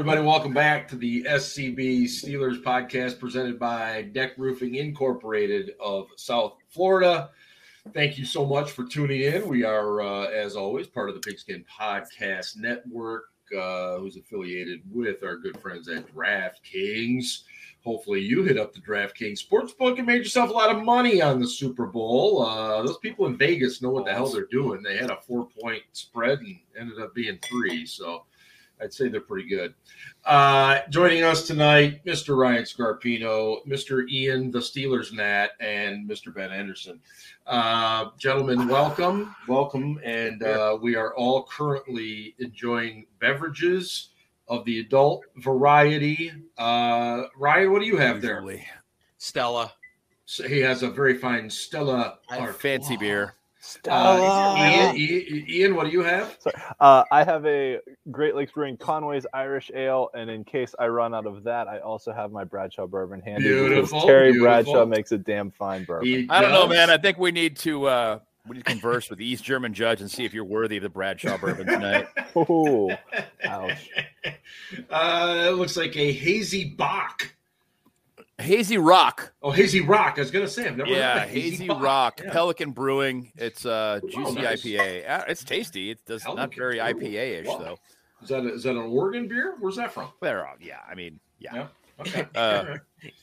Everybody, welcome back to the SCB Steelers podcast presented by Deck Roofing Incorporated of South Florida. Thank you so much for tuning in. We are, uh, as always, part of the Pigskin Podcast Network, uh, who's affiliated with our good friends at DraftKings. Hopefully, you hit up the DraftKings Sportsbook and made yourself a lot of money on the Super Bowl. Uh, those people in Vegas know what the hell they're doing. They had a four point spread and ended up being three. So, I'd say they're pretty good. Uh, joining us tonight, Mr. Ryan Scarpino, Mr. Ian, the Steelers Nat, and Mr. Ben Anderson. Uh, gentlemen, welcome, welcome, and uh, we are all currently enjoying beverages of the adult variety. Uh, Ryan, what do you have there? Stella. So he has a very fine Stella. I have fancy beer. Uh, Ian, Ian, Ian, what do you have? Uh, I have a Great Lakes Brewing Conway's Irish Ale, and in case I run out of that, I also have my Bradshaw bourbon handy. because Beautiful, Terry beautiful. Bradshaw makes a damn fine bourbon. He I don't know, man. I think we need to uh we need to converse with the East German judge and see if you're worthy of the Bradshaw bourbon tonight. Oh, ouch. Uh, it looks like a hazy Bach. Hazy Rock. Oh, hazy rock. I was gonna say I've never Yeah, heard of Hazy Bach. Rock. Yeah. Pelican Brewing. It's uh Oh, juicy nice. IPA. Uh, It's tasty. It does not very IPA-ish though. Is that a, is that an Oregon beer? Where's that from? They're yeah, I mean, yeah. Yeah. Okay. Uh,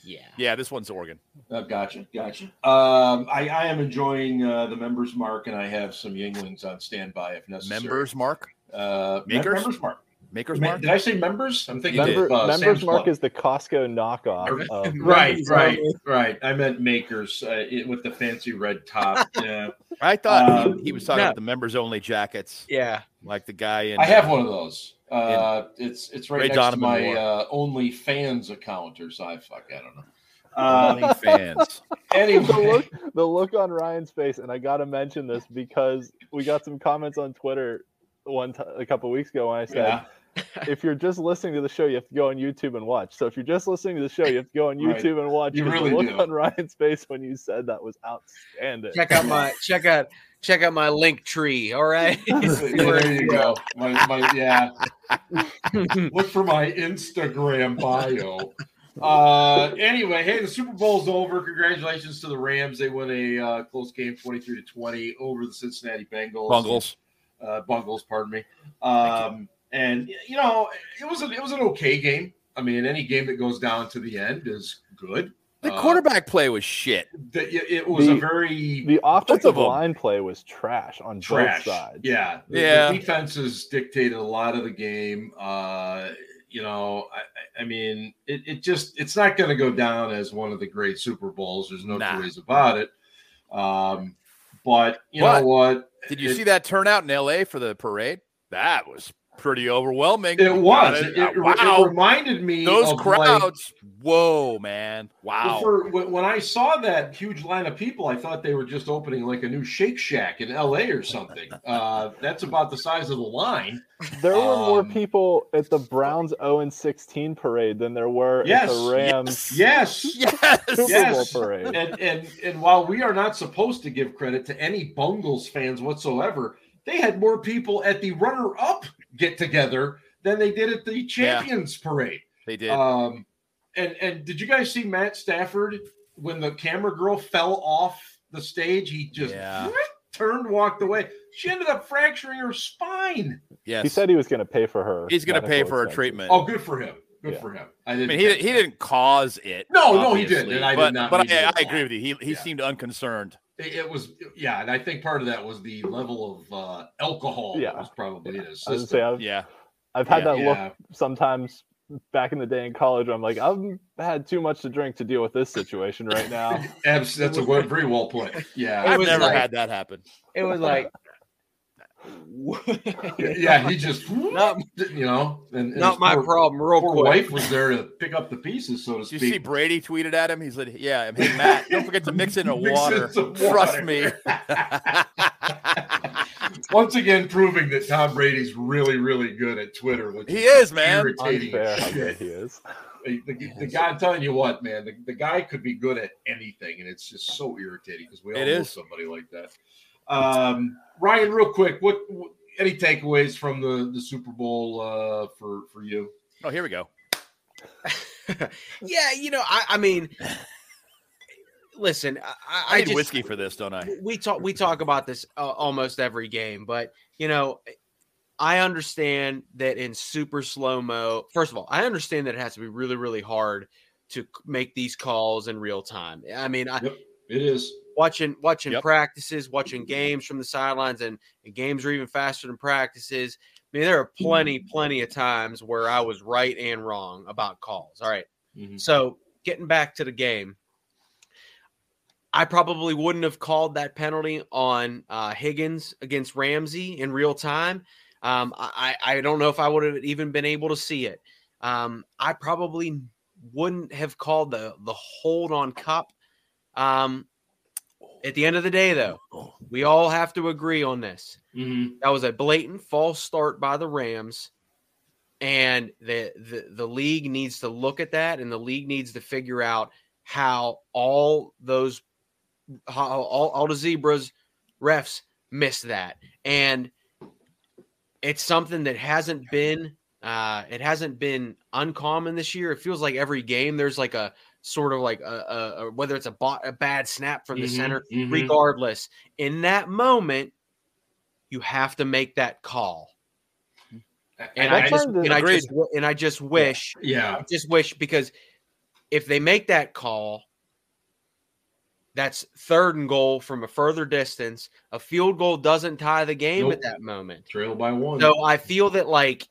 Yeah. Yeah, this one's Oregon. Uh, gotcha, gotcha. Um, I, I am enjoying uh, the members mark, and I have some Yuenglings on standby if necessary. Members mark? uh, Makers? members mark. Makers mark? Did I say members? I'm thinking. Member, of uh, members Sam's Mark Club. is the Costco knockoff. Of, right, right, right. I meant makers uh, it, with the fancy red top. Yeah, I thought Um, he, he was talking no. about the members only jackets, Yeah. like the guy in I have one of those. Uh, it's it's right Ray next Donovan to my Moore. uh, only fans account or sci fuck. I don't know. Only fans. the anyway, look, the look on Ryan's face, and I got to mention this because we got some comments on Twitter one t- a couple weeks ago when I said, yeah, if you're just listening to the show, you have to go on YouTube and watch. So if you're just listening to the show, you have to go on Right. YouTube and watch. You 'cause really the look do. on Ryan's face when you said that was outstanding. Check out my check out check out my Linktree. All right. Yeah, there you go. My, my, yeah, look for my Instagram bio. Uh, anyway, hey, the Super Bowl's over. Congratulations to the Rams. They won a uh, close game, twenty-three to twenty, over the Cincinnati Bengals. Bungles. uh, Bungles, pardon me. Um, and you know, it was a, it was an okay game. I mean, any game that goes down to the end is good. The Uh, quarterback play was shit. the- it, it was a very The offensive line play was trash on trash. both sides. Yeah, the, Yeah. The defenses dictated a lot of the game. Uh, you know, I, I- I mean, it, it just it's not going to go down as one of the great Super Bowls. There's no Nah. two ways about it. Um, but you But know what? Did you It- see that turnout in LA for the parade? That was pretty overwhelming. It was. It, it, wow. it reminded me Those of like- crowds. whoa, man. Wow. For when, when I saw that huge line of people, I thought they were just opening like a new Shake Shack in LA or something. Uh, that's about the size of the line. There were more Um, people at the Browns 0 and 16 parade than there were Yes, at the Rams Yes. yes. Super Yes. Bowl parade. And, and and while we are not supposed to give credit to any Bungles fans whatsoever, they had more people at the runner-up get together than they did at the champions parade. They did. Um, and and did you guys see Matt Stafford when the camera girl fell off the stage? He just Yeah. turned, walked away. She ended up fracturing her spine. yes. He said he was going to pay for her. he's going to pay medical for her treatment. Oh, good for him. Good Yeah. for him. I I didn't. mean, he, catch he didn't cause it. No, no, he didn't, and I did but, not But mean I, I agree with you. He he Yeah. seemed unconcerned. It, it was, yeah, and I think part of that was the level of uh, alcohol Yeah. that was probably in his I was system. gonna say, I've, Yeah. I've had Yeah. that Yeah. look sometimes back in the day in college. I'm like, I've had too much to drink to deal with this situation right now. That's a very well put. Yeah, I've never like- had that happen. It was like yeah, he just, Not- you know, and, and not my poor- problem, real Poor quick. wife was there to pick up the pieces, so to speak. you see Brady tweeted at him? He said, "Yeah, hey Matt, don't forget to mix in a Mix in water. Trust water." me." Once again, proving that Tom Brady's really, really good at Twitter. Which He is, man. irritating Unfair shit. good he is. The, the, the guy, I'm telling you what, man, the, the guy could be good at anything, and it's just so irritating because we all It know is. somebody like that. Um, Ryan, real quick, what, what any takeaways from the the Super Bowl uh, for for you? Oh, here we go. yeah, you know, I, I mean, listen, I, I, I need just, whiskey for this, don't I? we talk we talk about this uh, almost every game, but you know, I understand that in super slow mo. First of all, I understand that it has to be really really hard to make these calls in real time. I mean, I, Yep. It is. Watching watching Yep. practices, watching games from the sidelines, and, and games are even faster than practices. I mean, there are plenty, plenty of times where I was right and wrong about calls. All right. Mhm. So getting back to the game, I probably wouldn't have called that penalty on uh, Higgins against Ramsey in real time. Um, I, I I don't know if I would have even been able to see it. Um, I probably wouldn't have called the the hold on Kupp. Um, at the end of the day, though, we all have to agree on this. Mhm. That was a blatant false start by the Rams, and the, the the league needs to look at that, and the league needs to figure out how all those how all, all the zebras refs missed that, and it's something that hasn't been uh, it hasn't been uncommon this year. It feels like every game there's like a sort of like a, a, a whether it's a, bot, a bad snap from the Mhm, center, mhm. regardless. In that moment, you have to make that call. And I- I, just and I just and I just wish yeah. I just wish because if they make that call, that's third and goal from a further distance. A field goal doesn't tie the game Nope. at that moment. Trail by one. So I feel that like,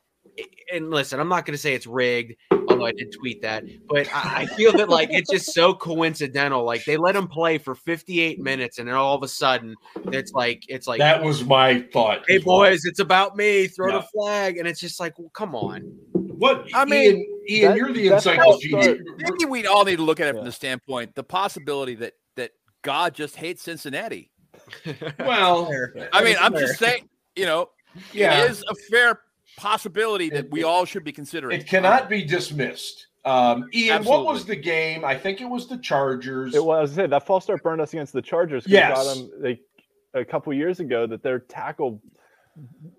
and listen, I'm not going to say it's rigged, although I did tweet that, but I, I feel that like it's just so coincidental. Like they let him play for 58 minutes, and then all of a sudden it's like it's like, that was my thought. hey as well. boys, it's about me. Throw Yeah. the flag, and it's just like, well, come on. What? I I mean, mean, Ian, Ian that- you're the that's how encyclopedia. started. Maybe we all need to look at it from the standpoint, the possibility that that God just hates Cincinnati. Well, I mean, I'm fair. just saying, you know, yeah, it is a fair possibility that It- we all should be considering. it cannot be dismissed. Um, Ian, what was the game? I think it was the Chargers. It was I say that false start burned us against the Chargers. 'cause Yes. we got them they, a couple years ago that their tackle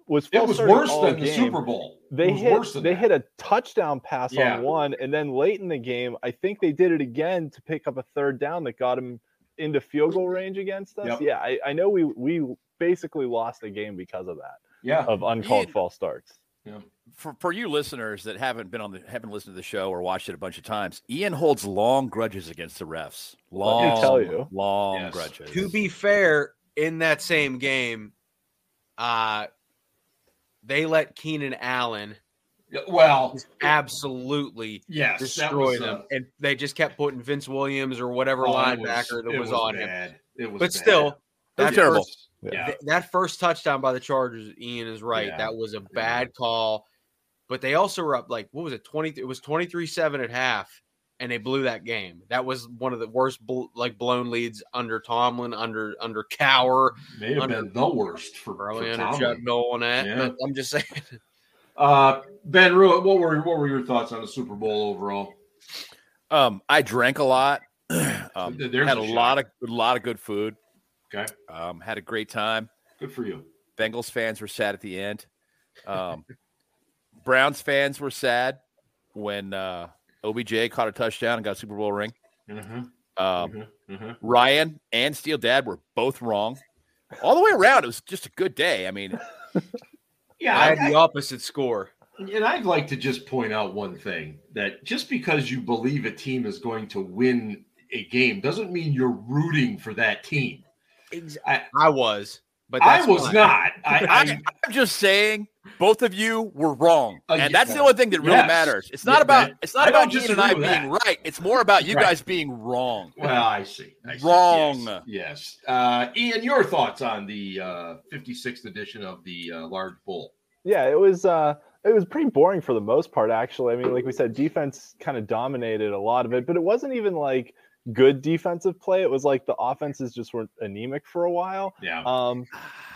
was it was worse all than the game. Super Bowl. They hit worse than they that. hit a touchdown pass Yeah. on one, and then late in the game, I think they did it again to pick up a third down that got him into field goal range against us. Yep. Yeah, I, I know we we basically lost the game because of that Yeah. of uncalled Ian- false starts. For for you listeners that haven't been on the haven't listened to the show or watched it a bunch of times, Ian holds long grudges against the refs. Long, Let me tell you. long Yes. grudges. to be fair, in that same game, uh, they let Keenan Allen Well, absolutely yes, destroy them, uh, and they just kept putting Vince Williams or whatever oh, it linebacker that it was, on him. It was But bad. still, It was terrible. first, Yeah. th- that first touchdown by the Chargers, Ian is right. Yeah. That was a bad call. But they also were up like what was it twenty? It was twenty three seven at half, and they blew that game. That was one of the worst bl- like blown leads under Tomlin, under under Cowher, May have under- been the worst for, for probably under Tomlin. Chuck Nolan. That, Yeah. but I'm just saying. Uh, ben, Ruitt, what were what were your thoughts on the Super Bowl overall? Um, I drank a lot. um, There's had a a, lot of a lot of good food. Okay, Um, had a great time. good for you. Bengals fans were sad at the end. Um, Browns fans were sad when uh, OBJ caught a touchdown and got a Super Bowl ring. Mm-hmm, Um, mm-hmm, mm-hmm. Ryan and Steel Dad were both wrong. All the way around, it was just a good day. I mean, Yeah, I I, had the opposite score. and I'd like to just point out one thing that just because you believe a team is going to win a game doesn't mean you're rooting for that team. I, I was, but I that's was fine. not. I, I, I I'm just saying, both of you were wrong, Uh, and that's the only thing that really Yes. matters. It's not Yeah, about man. it's not I about Ian and I disagree with being right. It's more about you Right. guys being wrong. well, I see. I see. Wrong. Yes. yes. Uh, Ian, your thoughts on the uh, 56th edition of the uh, Large Bull? Yeah, it was uh it was pretty boring for the most part actually. I mean, like we said defense kind of dominated a lot of it, but it wasn't even like good defensive play. It was like the offenses just were anemic for a while. Yeah. Um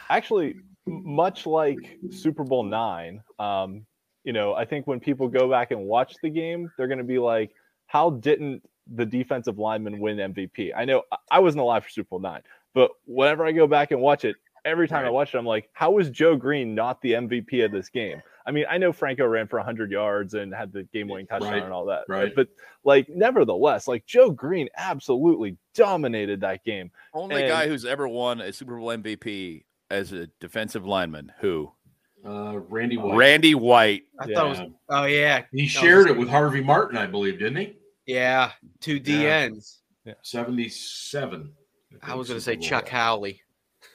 actually much like Super Bowl 9, um you know, I think when people go back and watch the game, they're going to be like how didn't the defensive lineman win MVP? I know I- wasn't alive for Super Bowl 9, but whenever I go back and watch it, every time I watch it, I'm like, how was Joe Greene not the MVP of this game? I mean, I know Franco ran for 100 yards and had the game-winning touchdown Right, and all that, right. But like, nevertheless, like Joe Greene absolutely dominated that game. Only And- guy who's ever won a Super Bowl MVP as a defensive lineman. Who? Uh, Randy White. Randy White. I Yeah. thought it was. Oh yeah, he shared it with Harvey Martin, I believe, didn't he? yeah. Two Yeah. DNs. Seventy-seven. I was going to say Chuck Howley,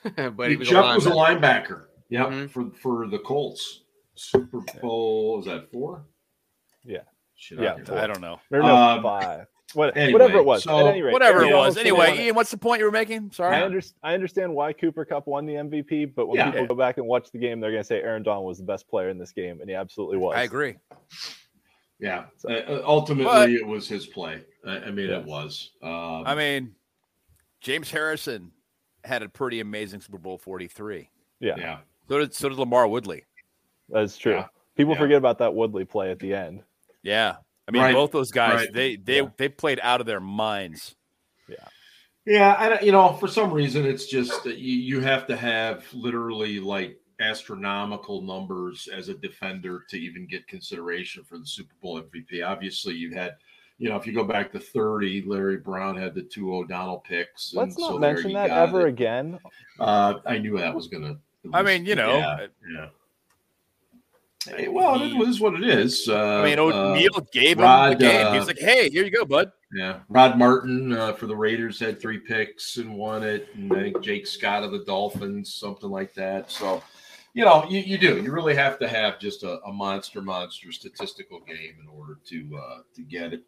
but he was Chuck a was a linebacker. linebacker. Yeah, Mhm. for for the Colts. Super Bowl is that four? Yeah. Shit, Yeah, can't four. I don't know. Or no, Um, five. What, anyway, whatever it was. so- At any rate, Whatever it was. saying Anyway, they won it. Ian, what's the point you were making? Sorry. I, under, I understand why Cooper Kupp won the MVP, but when Yeah. people go back and watch the game, they're going to say Aaron Donald was the best player in this game, and he absolutely was. I agree. Yeah. So- Uh, uh, ultimately, But- it was his play. I, I mean, Yeah. it was. Um, I mean, James Harrison had a pretty amazing Super Bowl 43. Yeah, yeah. So did so did LaMarr Woodley. That's true. Yeah. People Yeah. forget about that Woodley play at the end. Yeah. I mean, Right. both those guys, Right. they they Yeah. they played out of their minds. Yeah, Yeah, I don't- you know, for some reason, it's just that you, you have to have literally like astronomical numbers as a defender to even get consideration for the Super Bowl MVP. Obviously, you had, you know, if you go back to 30, Larry Brown had the two O'Donnell picks. and Let's not so mention that ever it. again. Uh, I knew that was going to. I mean, you know, yeah. yeah. Hey, well, it is what it is. Uh, I mean, uh, O'Neal gave him Rod, the game. He was uh, like, "Hey, here you go, bud." Yeah, Rod Martin uh, for the Raiders had three picks and won it, and I think Jake Scott of the Dolphins, something like that. So, you know, you, you do. You really have to have just a, a monster, monster statistical game in order to uh, to get it.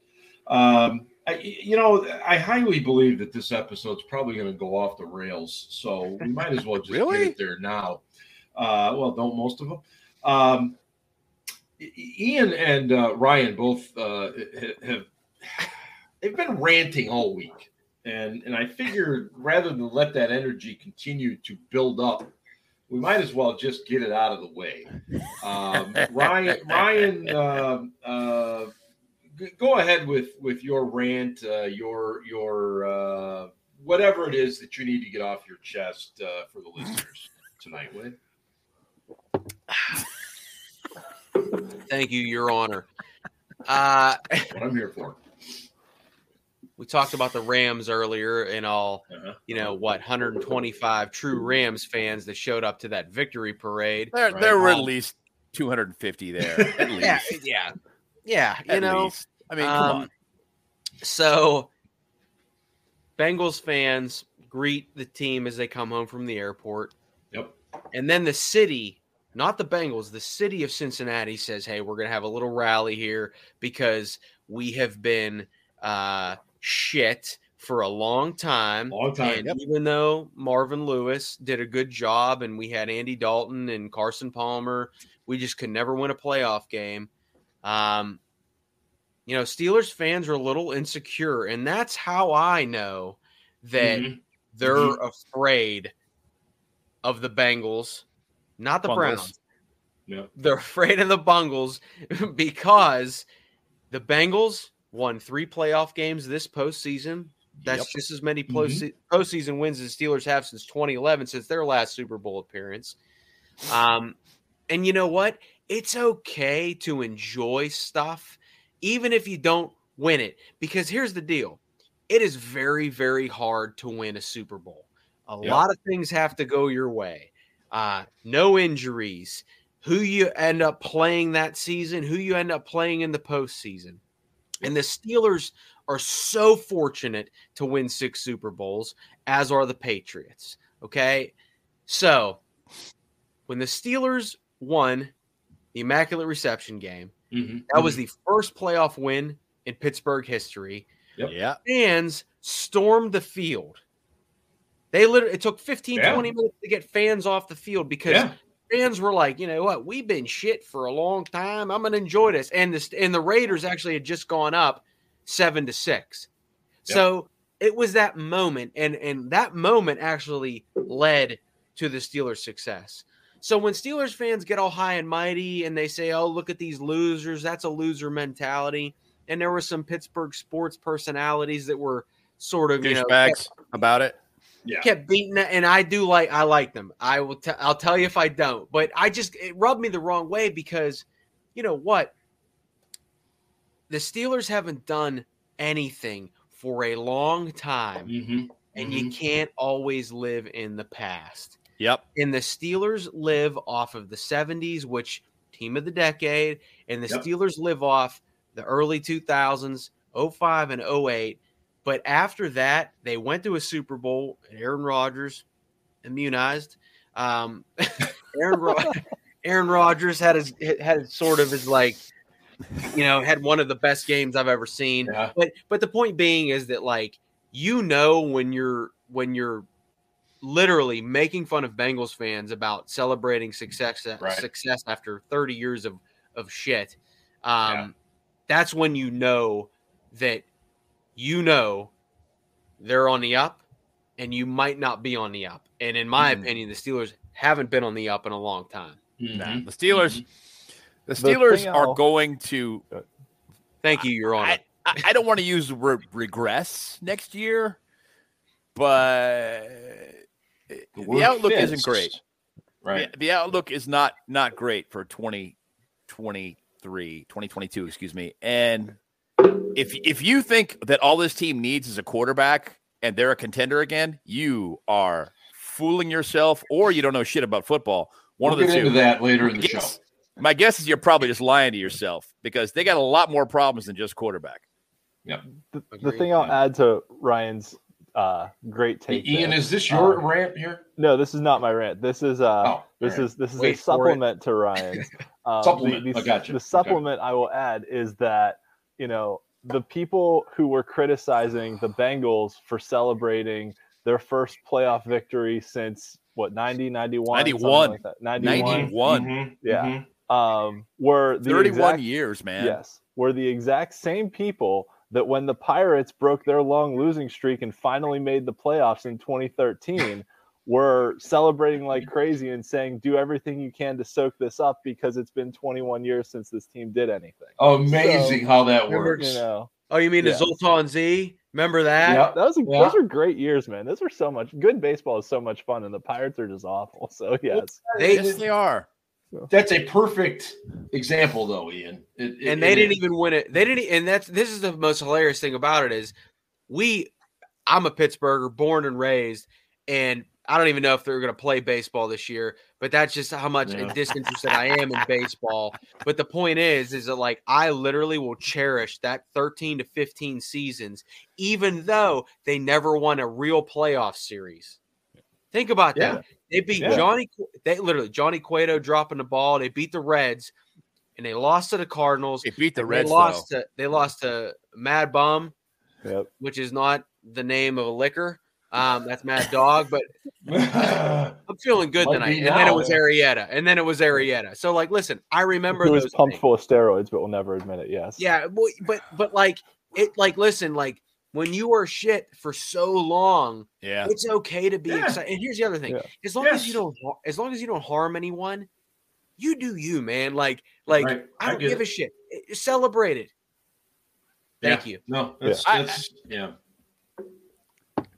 Um, I, you know, I highly believe that this episode's probably going to go off the rails, so we might as well just Really? get it there now. Uh, well, don't most of them. Um, Ian and uh, Ryan both uh, have they've been ranting all week, and and I figured rather than let that energy continue to build up, we might as well just get it out of the way. Um, Ryan, Ryan, um uh, go ahead with with your rant, uh, your your uh, whatever it is that you need to get off your chest uh, for the listeners tonight. Wade. Thank you, Your Honor. Uh, What I'm here for. we talked about the Rams earlier, and all Uh-huh. you know what 125 true Rams fans that showed up to that victory parade. There, Right. there were at least 250 there. At least. Yeah, yeah, yeah. You At know, least. I mean, come Um, on. So, Bengals fans greet the team as they come home from the airport. Yep. And then the city, not the Bengals, the city of Cincinnati says, Hey, we're going to have a little rally here because we have been uh, shit for a long time. Long time. And even though Marvin Lewis did a good job and we had Andy Dalton and Carson Palmer, we just could never win a playoff game. Um, you know, Steelers fans are a little insecure, and that's how I know that Mhm. they're Mhm. afraid of the Bengals, not the Bungles. Browns. Yeah. They're afraid of the Bungles because the Bengals won three playoff games this postseason. That's Yep. just as many Mhm. post- postseason wins as Steelers have since 2011, since their last Super Bowl appearance. Um, and you know what? It's okay to enjoy stuff, even if you don't win it. Because here's the deal it is very, very hard to win a Super Bowl. A Yep. lot of things have to go your way. Uh, no injuries, who you end up playing that season, who you end up playing in the postseason. And the Steelers are so fortunate to win six Super Bowls, as are the Patriots. Okay. So when the Steelers won the Immaculate Reception game, Mhm. that was the first playoff win in Pittsburgh history. Yep. Yeah. Fans stormed the field. They literally, it took 15, Yeah. 20 minutes to get fans off the field because Yeah. fans were like, you know what, we've been shit for a long time. I'm gonna enjoy this. And this and the Raiders actually had just gone up seven to six. Yeah. So it was that moment, and and that moment actually led to the Steelers' success. So when Steelers fans get all high and mighty and they say, "Oh, look at these losers," that's a loser mentality. And there were some Pittsburgh sports personalities that were sort of, you know, Douchebags about it. Yeah. kept beating it, and I do like I like them. I will t- I'll tell you if I don't, but I just it rubbed me the wrong way because you know what? The Steelers haven't done anything for a long time, Mm-hmm. and you can't always live in the past. Yep. And the Steelers live off of the 70s, which team of the decade, and the Yep. Steelers live off the early 2000s, 05 and 08. But after that, they went to a Super Bowl, and Aaron Rodgers immunized. Um, Aaron Rod- Aaron Rodgers had his had sort of his like, you know, had one of the best games I've ever seen. Yeah. But but the point being is that like you know when you're when you're literally making fun of Bengals fans about celebrating success Right. success after 30 years of of shit. Um Yeah. that's when you know that you know they're on the up and you might not be on the up. And in my Mhm. opinion, the Steelers haven't been on the up in a long time. Nah, Mhm. the Steelers. The The Steelers thing are I'll- going to. Thank you, Your Honor. I, I, I don't want to use the word regress next year, but The the, outlook fits. isn't great. Right. The, the outlook is not not great for 2023, 2022, excuse me. And if if you think that all this team needs is a quarterback and they're a contender again, you are fooling yourself or you don't know shit about football. One we'll of the get two. into that later in the show. My guess is you're probably just lying to yourself because they got a lot more problems than just quarterback. The, the thing I'll add to Ryan's uh, great take. Ian, there- is this your Um, rant here? No, this is not my rant. This is uh Oh, this alright. is this is Wait a supplement to Ryan's. Um, Supplement. The, I gotcha. the Okay. supplement I will add is that you know the people who were criticizing the Bengals for celebrating their first playoff victory since what 90 91 91. like that 91 91. Mhm, Yeah. mhm. um were the 31 exact, years, man. Yes, were the exact same people that when the Pirates broke their long losing streak and finally made the playoffs in 2013 were celebrating like mm-hmm. crazy and saying do everything you can to soak this up because it's been 21 years since this team did anything. Amazing how that Remember- works. You know, oh, you mean Yeah. the Zoltan Z? Remember that? Yep. that was a, Yeah. those are great years, man. Those are so much good baseball is so much fun and the Pirates are just awful. So yes. They yes, they are. That's a perfect example, though, Ian. It- it- and they it didn't is. even win it. They didn't, and that's this is the most hilarious thing about it is we. I'm a Pittsburgher, born and raised, and I don't even know if they're going to play baseball this year. But that's just how much Yeah. disinterested I am in baseball. But the point is, is that like I literally will cherish that 13 to 15 seasons, even though they never won a real playoff series. Think about Yeah. that. They beat Yeah. Johnny. They literally Johnny Cueto dropping the ball. They beat the Reds, and they lost to the Cardinals. They beat the They Reds. lost though. to they lost to Mad Bum, Yep. which is not the name of a liquor. Um, that's Mad Dog, but I'm feeling good Might tonight. be And then it now. was Arrieta, and then it was Arrieta. So like, listen, I remember Who was those. pumped things. full of steroids but we'll never admit it. Yes. Yeah, but, but but like it, like listen, like when you are shit for so long, Yeah. it's okay to be Yeah. excited. And here's the other thing: Yeah. as long as you don't, as long as you don't harm anyone, you do you, man. Like like Right. I don't get give it. a shit. I- Celebrate it. Thank you. No, that's, Yeah. I- that's yeah.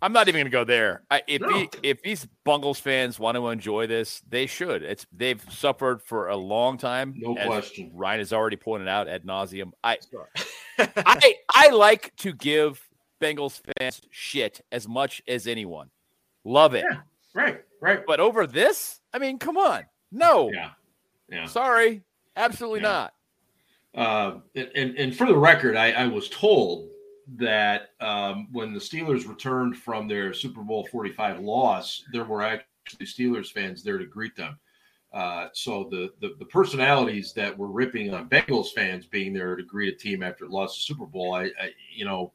I'm not even going to go there. I, if No. the- if these Bungles fans want to enjoy this, they should. It's they've suffered for a long time. No question. Ryan has already pointed out ad nauseum. I I I like to give Bengals fans shit as much as anyone. Love it. Yeah. Right. Right. But over this, I mean, come on. No. Yeah. Yeah. Sorry. Absolutely Yeah. not. Uh, and and for the record, I, I was told that um, when the Steelers returned from their Super Bowl 45 loss, there were actually Steelers fans there to greet them. Uh, so the, the the personalities that were ripping on Bengals fans being there to greet a team after it lost the Super Bowl, I, I you know,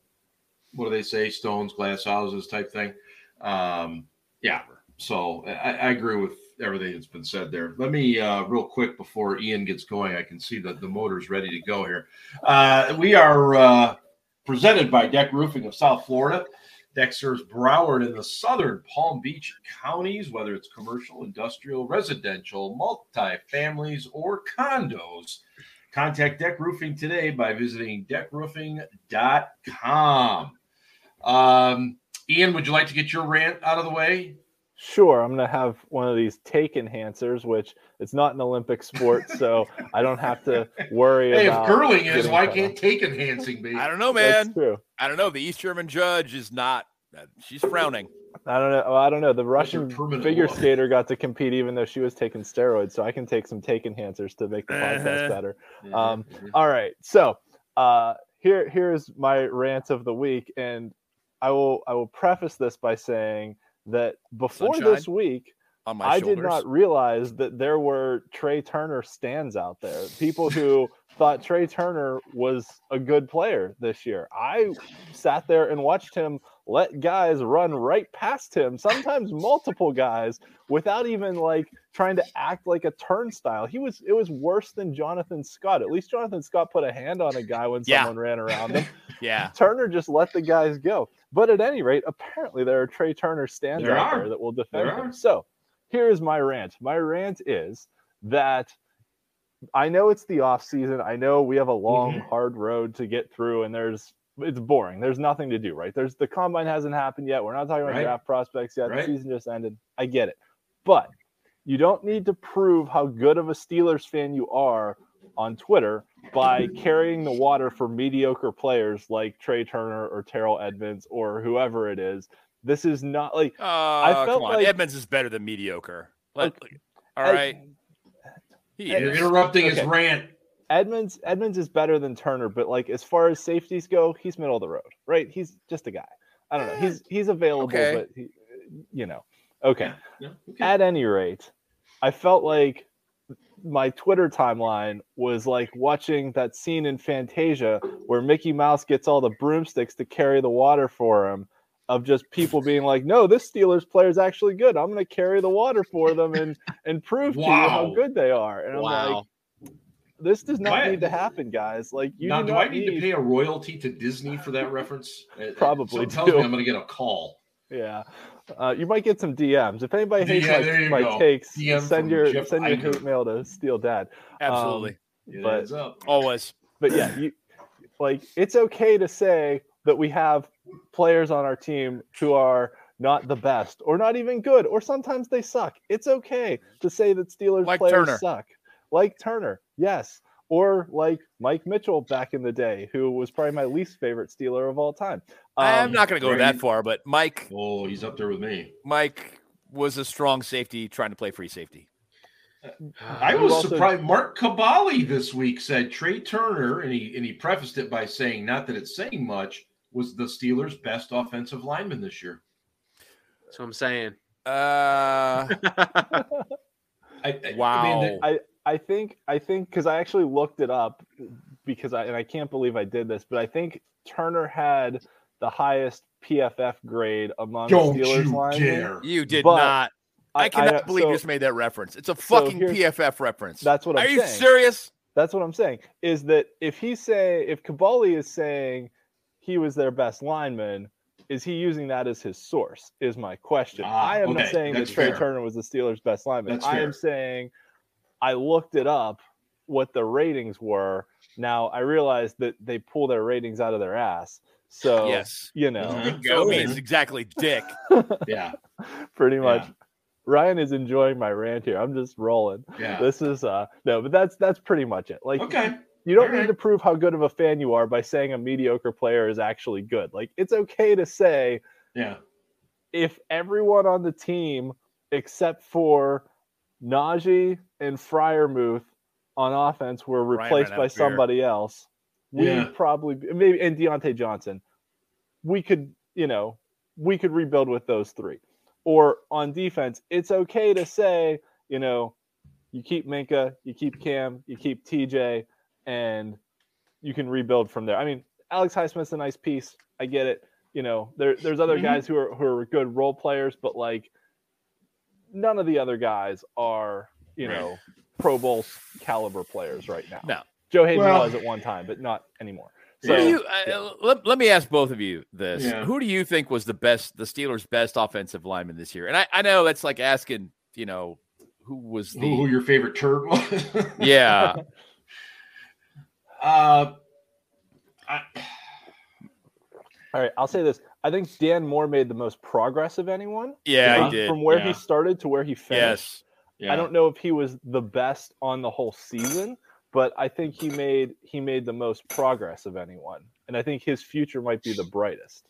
what do they say? Stones, glass houses, type thing. Um, yeah. So I, I agree with everything that's been said there. Let me uh, real quick before Ian gets going. I can see that the motor's ready to go here. Uh, we are uh, presented by Deck Roofing of South Florida. Deck serves Broward and the southern Palm Beach counties, whether it's commercial, industrial, residential, multi families, or condos. Contact Deck Roofing today by visiting deckroofing.com. Um, Ian, would you like to get your rant out of the way? Sure, I'm gonna have one of these take enhancers, which it's not an Olympic sport, so I don't have to worry Hey, if curling is, why cut can't off. take enhancing be? I don't know, That's man. true. I don't know. The East German judge is not. uh, She's frowning. I don't know. well, I don't know. The Russian figure law. skater got to compete even though she was taking steroids, so I can take some take enhancers to make the podcast Uh-huh. better. Mhm, Um, mhm. All right. So uh here here's my rant of the week. And I will I will preface this by saying that before this week, I shoulders. did not realize that there were Trai Turner stands out there. People who thought Trai Turner was a good player this year. I sat there and watched him let guys run right past him, sometimes multiple guys, without even like trying to act like a turnstile. He was it was worse than Jonathan Scott. At least Jonathan Scott put a hand on a guy when Yeah. someone ran around him. Yeah. Turner just let the guys go. But at any rate, apparently there are Trai Turner stands There out are. there that will defend There him. are. So here is my rant. My rant is that I know it's the off season. I know we have a long, Mm-hmm. hard road to get through, and there's it's boring. There's nothing to do, right? There's the combine hasn't happened yet. We're not talking about Right. draft prospects yet. Right. The season just ended. I get it. But you don't need to prove how good of a Steelers fan you are on Twitter by carrying the water for mediocre players like Trai Turner or Terrell Edmunds or whoever it is. This is not like oh, I felt come on. like- Edmunds is better than mediocre. Let, Okay. all I- right. He You're is. interrupting his rant. Edmunds Edmunds is better than Turner, but like as far as safeties go, he's middle of the road, right? He's just a guy. I don't know. Eh, he's he's available, Okay. but he, you know, okay. Yeah, okay. At any rate, I felt like my Twitter timeline was like watching that scene in Fantasia where Mickey Mouse gets all the broomsticks to carry the water for him. Of just people being like, no, this Steelers player is actually good. I'm going to carry the water for them and and prove to you how good they are. And I'm like, this does not Why- need to happen, guys. Like you now, do do I need, to pay a royalty to Disney for that reference? It- it- uh, uh, Probably something tells do. me I'm going to get a call. Yeah, uh, you might get some DMs if anybody hates Yeah, there you my, my takes. DM send your Jeff send your Iger. hate mail to Steel Dad. Absolutely. It But- up. Always. But yeah, you like it's okay to say that we have players on our team who are not the best or not even good or sometimes they suck. It's okay to say that Steelers Like players Turner. suck. Like Turner, yes. Or like Mike Mitchell back in the day, who was probably my least favorite Steeler of all time. I'm Um, not going to go right. that far, but Mike Oh, he's up there with me. Mike was a strong safety trying to play free safety. I was also- surprised. Mark Kaboly this week said Trai Turner, and he and he prefaced it by saying, not that it's saying much, was the Steelers' best offensive lineman this year. That's what I'm saying. Uh, I, I- wow. I mean, the- I think I think because I actually looked it up because I and I can't believe I did this, but I think Turner had the highest PFF grade among don't Steelers you linemen. dare! you did But not. I, cannot believe so you just made that reference. It's a fucking here's- PFF reference. That's what I'm saying. Are you serious? That's what I'm saying. Is that if he's saying if Kaboly is saying he was their best lineman, is he using that as his source? Is my question. Ah, I am not okay, saying that Trai fair. Turner was the Steelers' best lineman. That's I am saying I looked it up what the ratings were. Now I realized that they pull their ratings out of their ass. So yes. you know, Mhm. So it means exactly dick. Yeah, pretty much. Yeah. Ryan is enjoying my rant here. I'm just rolling. yeah. This is uh no, but that's that's pretty much it. Like Okay. you don't All need right. to prove how good of a fan you are by saying a mediocre player is actually good. Like it's okay to say Yeah. if everyone on the team except for Najee and Freiermuth on offense were replaced by of beer. somebody else, we Yeah. probably maybe and Diontae Johnson, we could, you know, we could rebuild with those three. Or on defense, it's okay to say, you know, you keep Minkah, you keep Cam, you keep TJ, and you can rebuild from there. I mean, Alex Highsmith's a nice piece. I get it. You know, there, there's other Mhm. guys who are who are good role players, but like none of the other guys are, you Right. know, Pro Bowl caliber players right now. No. Joe Haden Well- was at one time, but not anymore. So do you, uh, yeah. let, let me ask both of you this. Yeah. Who do you think was the best, the Steelers' best offensive lineman this year? And I, I know that's like asking, you know, who was the. Who, who your favorite turd was? yeah. Uh, I, All right, I'll say this. I think Dan Moore made the most progress of anyone. Yeah, from, he did. From where yeah. he started to where he finished. Yes. I don't know if he was the best on the whole season, but I think he made he made the most progress of anyone. And I think his future might be the brightest.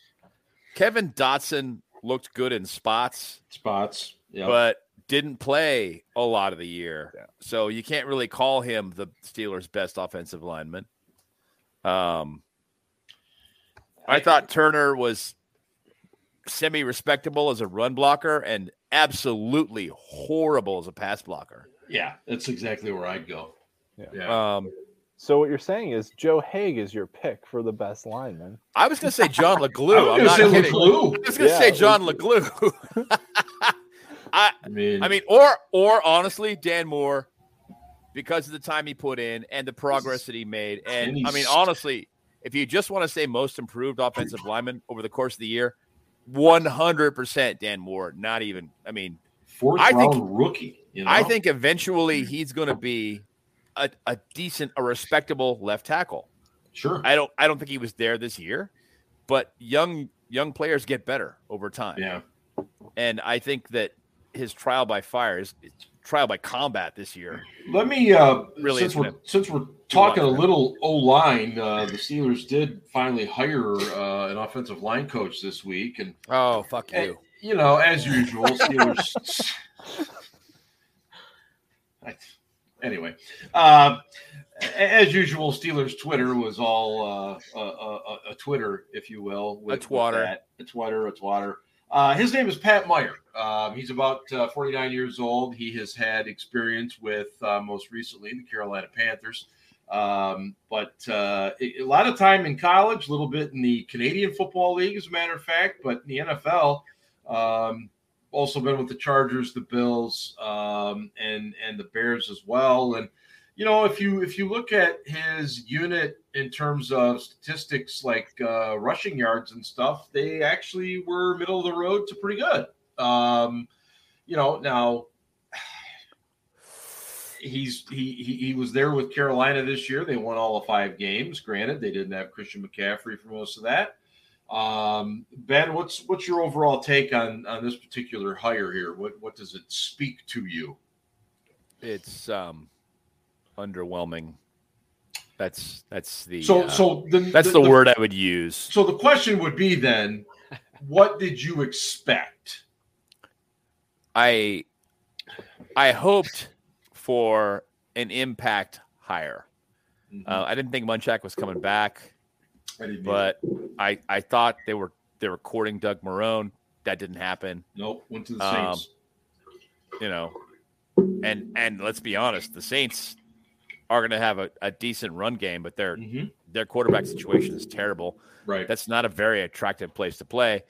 Kevin Dotson looked good in spots, spots. Yeah. but didn't play a lot of the year. Yeah. So you can't really call him the Steelers' best offensive lineman. Um, I thought Turner was semi respectable as a run blocker and absolutely horrible as a pass blocker. yeah, that's exactly where I'd go. Yeah. Yeah. Um, So what you're saying is Joe Haeg is your pick for the best lineman. I was going to say John LeGlue. I'm not gonna kidding. LeClue. I was going to Yeah, say John LeGlue. I, I mean, I mean, or or honestly, Dan Moore, because of the time he put in and the progress that he made, and And I mean, honestly, if you just want to say most improved offensive lineman over the course of the year, one hundred percent Dan Moore. Not even. I mean, fourth I think- round rookie. You know? I think eventually mm. he's going to be a, a decent, a respectable left tackle. sure. I don't. I don't think he was there this year, but young young players get better over time. yeah. and I think that his trial by fire, his trial by combat this year. Let me uh Really since we're since we're talking a lot for him. little O line, uh, the Steelers did finally hire uh, an offensive line coach this week, and Oh fuck Eh, you! you know, as usual, Steelers. Anyway, uh, as usual, Steelers Twitter was all uh, a, a, a Twitter, if you will. with- with twatter. that. A twatter, a twatter. Uh, his name is Pat Meyer. Um, he's about uh, 49 years old. He has had experience with uh, most recently the Carolina Panthers. Um, but uh, a, lot of time in college, a little bit in the Canadian Football League, as a matter of fact, but in the NFL, um, also been with the Chargers, the Bills, um, and and the Bears as well. And you know, if you if you look at his unit in terms of statistics like uh, rushing yards and stuff, they actually were middle of the road to pretty good. Um, you know, now he's he, he he was there with Carolina this year. They won all of five games. Granted, they didn't have Christian McCaffrey for most of that. Um, ben, what's what's your overall take on on this particular hire here? What what does it speak to you? It's um underwhelming. That's that's the So uh, so the, that's the, word I would use. So the question would be then, what did you expect? I I hoped for an impact hire. Uh, I didn't think Munchak was coming back, I but I I thought they were they were courting Doug Marrone. That didn't happen. nope, went to the Um, Saints. you know, and and let's be honest, the Saints are going to have a, a decent run game, but their Mhm. their quarterback situation is terrible. Right. That's not a very attractive place to play,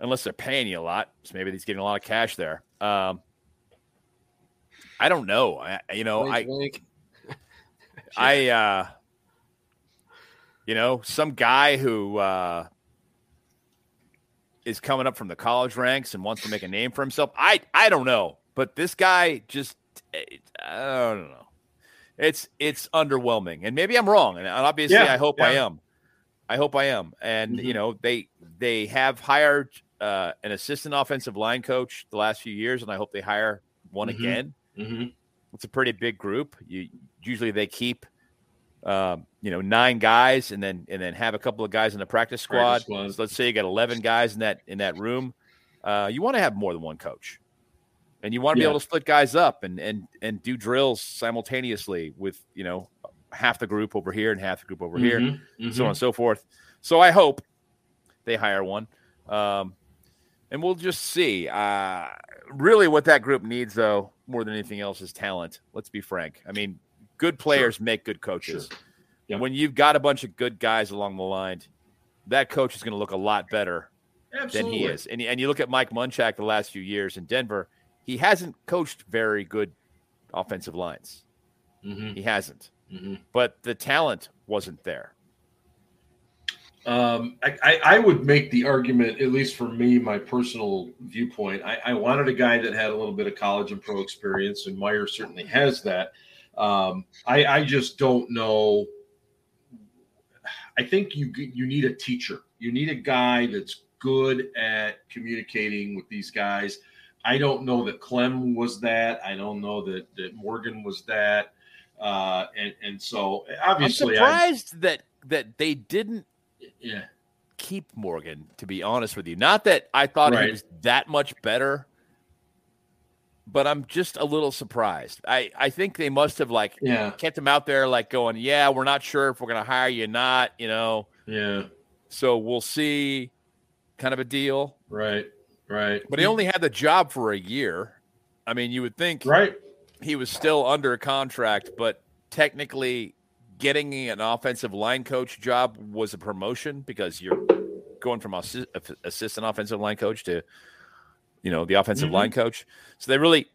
unless they're paying you a lot. So maybe he's getting a lot of cash there. Um, I don't know. I, you know, I Wink, wink. I uh, you know, some guy who uh, is coming up from the college ranks and wants to make a name for himself. I I don't know, but this guy just I don't know. It's it's underwhelming, and maybe I'm wrong, and obviously Yeah, I hope I am. I hope I am, and Mhm. you know they they have hired uh, an assistant offensive line coach the last few years, and I hope they hire one Mhm. again hmm it's a pretty big group. You usually they keep um, you know nine guys and then and then have a couple of guys in the practice squad. Practice squad. So let's say you got eleven guys in that in that room. Uh, you want to have more than one coach, and you want to Yeah. be able to split guys up and and and do drills simultaneously with you know half the group over here and half the group over here Mm-hmm. so on and so forth. So I hope they hire one, um, and we'll just see. Uh, really, what that group needs, though, more than anything else, is talent. Let's be frank. I mean, good players make good coaches. Sure. When you've got a bunch of good guys along the line, that coach is going to look a lot better Absolutely. than he is. And, and you look at Mike Munchak the last few years in Denver, he hasn't coached very good offensive lines. hmm He hasn't. hmm But the talent wasn't there. Um, I, I, I would make the argument, at least for me, my personal viewpoint. I, I wanted a guy that had a little bit of college and pro experience, and Meyer certainly has that. Um, I, I just don't know. I think you you need a teacher. You need a guy that's good at communicating with these guys. I don't know that Klemm was that. I don't know that that Morgan was that. Uh, and and so obviously, I'm surprised I'm, that that they didn't. Yeah. Keep Morgan, to be honest with you. Not that I thought right. he was that much better, but I'm just a little surprised. I, I think they must have like yeah. kept him out there like going, yeah, we're not sure if we're going to hire you or not, you know. Yeah. So we'll see kind of a deal. Right. Right. But he only had the job for a year. I mean, you would think right. he was still under a contract, but technically getting an offensive line coach job was a promotion because you're going from assist, assistant offensive line coach to you know, the offensive mm-hmm. line coach. So they really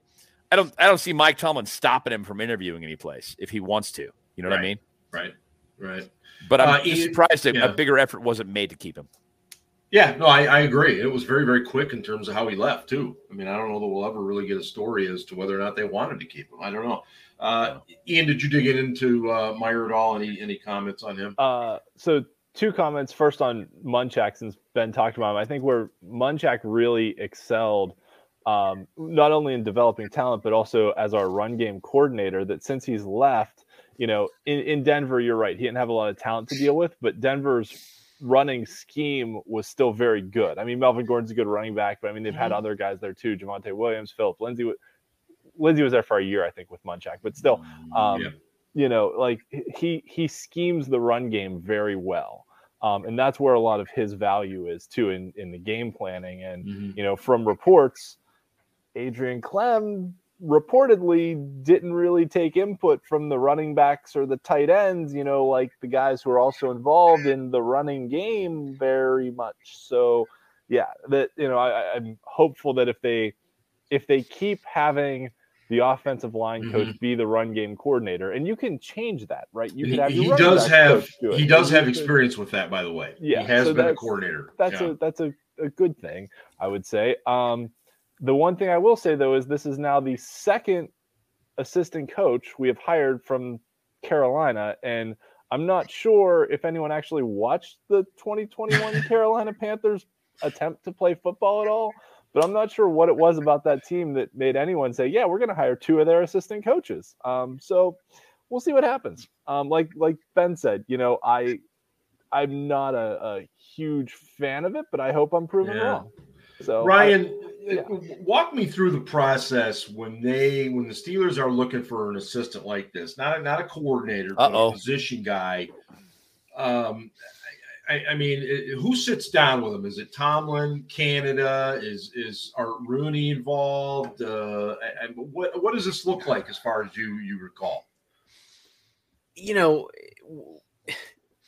I don't I don't see Mike Tomlin stopping him from interviewing any place if he wants to. You know right. what I mean? Right. Right. But I'm uh, surprised that yeah. a bigger effort wasn't made to keep him. Yeah, no, I, I, agree. It was very, very quick in terms of how he left, too. I mean, I don't know that we'll ever really get a story as to whether or not they wanted to keep him. I don't know. Uh, Ian, did you dig into uh, Meyer at all? Any any comments on him? Uh, so two comments. First on Munchak, since Ben talked about him. I think where Munchak really excelled, um, not only in developing talent, but also as our run game coordinator, that since he's left, you know, in, in Denver, you're right. He didn't have a lot of talent to deal with, but Denver's running scheme was still very good. I mean, Melvin Gordon's a good running back, but I mean, they've had mm-hmm. other guys there too. Javonte Williams, Philip Lindsay. Lindsay was there for a year, I think, with Munchak, but still, mm, um, yeah. you know, like he he schemes the run game very well. Um, and that's where a lot of his value is too in, in the game planning. And mm-hmm. you know, from reports, Adrian Klemm reportedly didn't really take input from the running backs or the tight ends, you know, like the guys who are also involved in the running game very much. So yeah, that you know, I, I'm hopeful that if they if they keep having the offensive line coach mm-hmm. be the run game coordinator, and you can change that, right? You can have he does have do he does have experience with that, by the way. Yeah, he has so been a coordinator. That's yeah. a that's a, a good thing, I would say. Um, the one thing I will say though is this is now the second assistant coach we have hired from Carolina, and I'm not sure if anyone actually watched the 2021 Carolina Panthers attempt to play football at all but I'm not sure what it was about that team that made anyone say, "Yeah, we're going to hire two of their assistant coaches." Um, so we'll see what happens. Um, like like Ben said, you know, I I'm not a, a huge fan of it, but I hope I'm proven yeah. wrong. So Ryan, I, yeah. walk me through the process when they when the Steelers are looking for an assistant like this, not a, not a coordinator, but a position guy. Um, I, I, mean, it, who sits down with them? Is it Tomlin, Canada? Is is Art Rooney involved? Uh, and what what does this look like as far as you you recall? You know,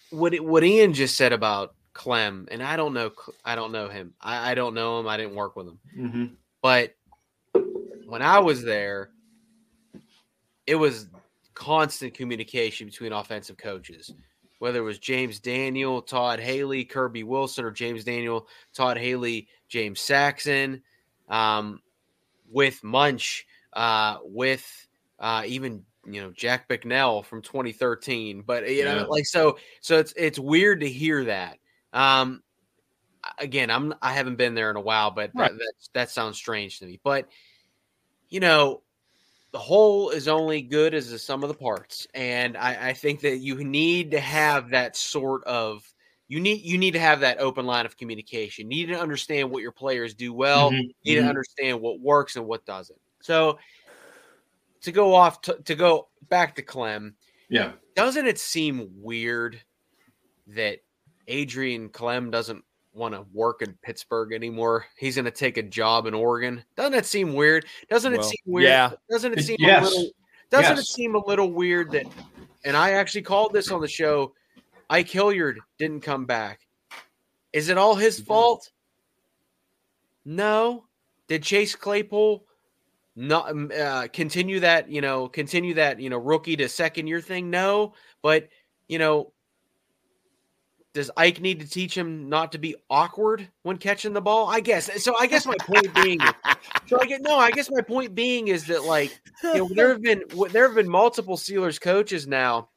what what Ian just said about Klemm, and I don't know, I don't know him. I, I don't know him. I didn't work with him. Mm-hmm. But when I was there, it was constant communication between offensive coaches whether it was James Daniel, Todd Haley, Kirby Wilson, or James Daniel, Todd Haley, James Saxon, um, with Munch, uh, with uh, even you know Jack Bicknell from 2013. But you know, like so, so it's it's weird to hear that. Um, again, I'm I haven't been there in a while, but right. that, that that sounds strange to me. But you know, the whole is only good as the sum of the parts, and I, I think that you need to have that sort of you need you need to have that open line of communication. You need to understand what your players do well. Mm-hmm. You need mm-hmm. to understand what works and what doesn't. So to go off to, to go back to Klemm, yeah, doesn't it seem weird that Adrian Klemm doesn't want to work in Pittsburgh anymore. He's going to take a job in Oregon. Doesn't that seem weird? Doesn't well, it seem weird? Yeah. Doesn't it seem yes. a little doesn't yes. it seem a little weird that and I actually called this on the show Ike Hilliard didn't come back. Is it all his fault? No. Did Chase Claypool not um, uh, continue that, you know, continue that, you know, rookie to second year thing? No, but you know, does Ike need to teach him not to be awkward when catching the ball? I guess. So I guess my point being, so I get no. I guess my point being is that like you know there have been there have been multiple Steelers coaches now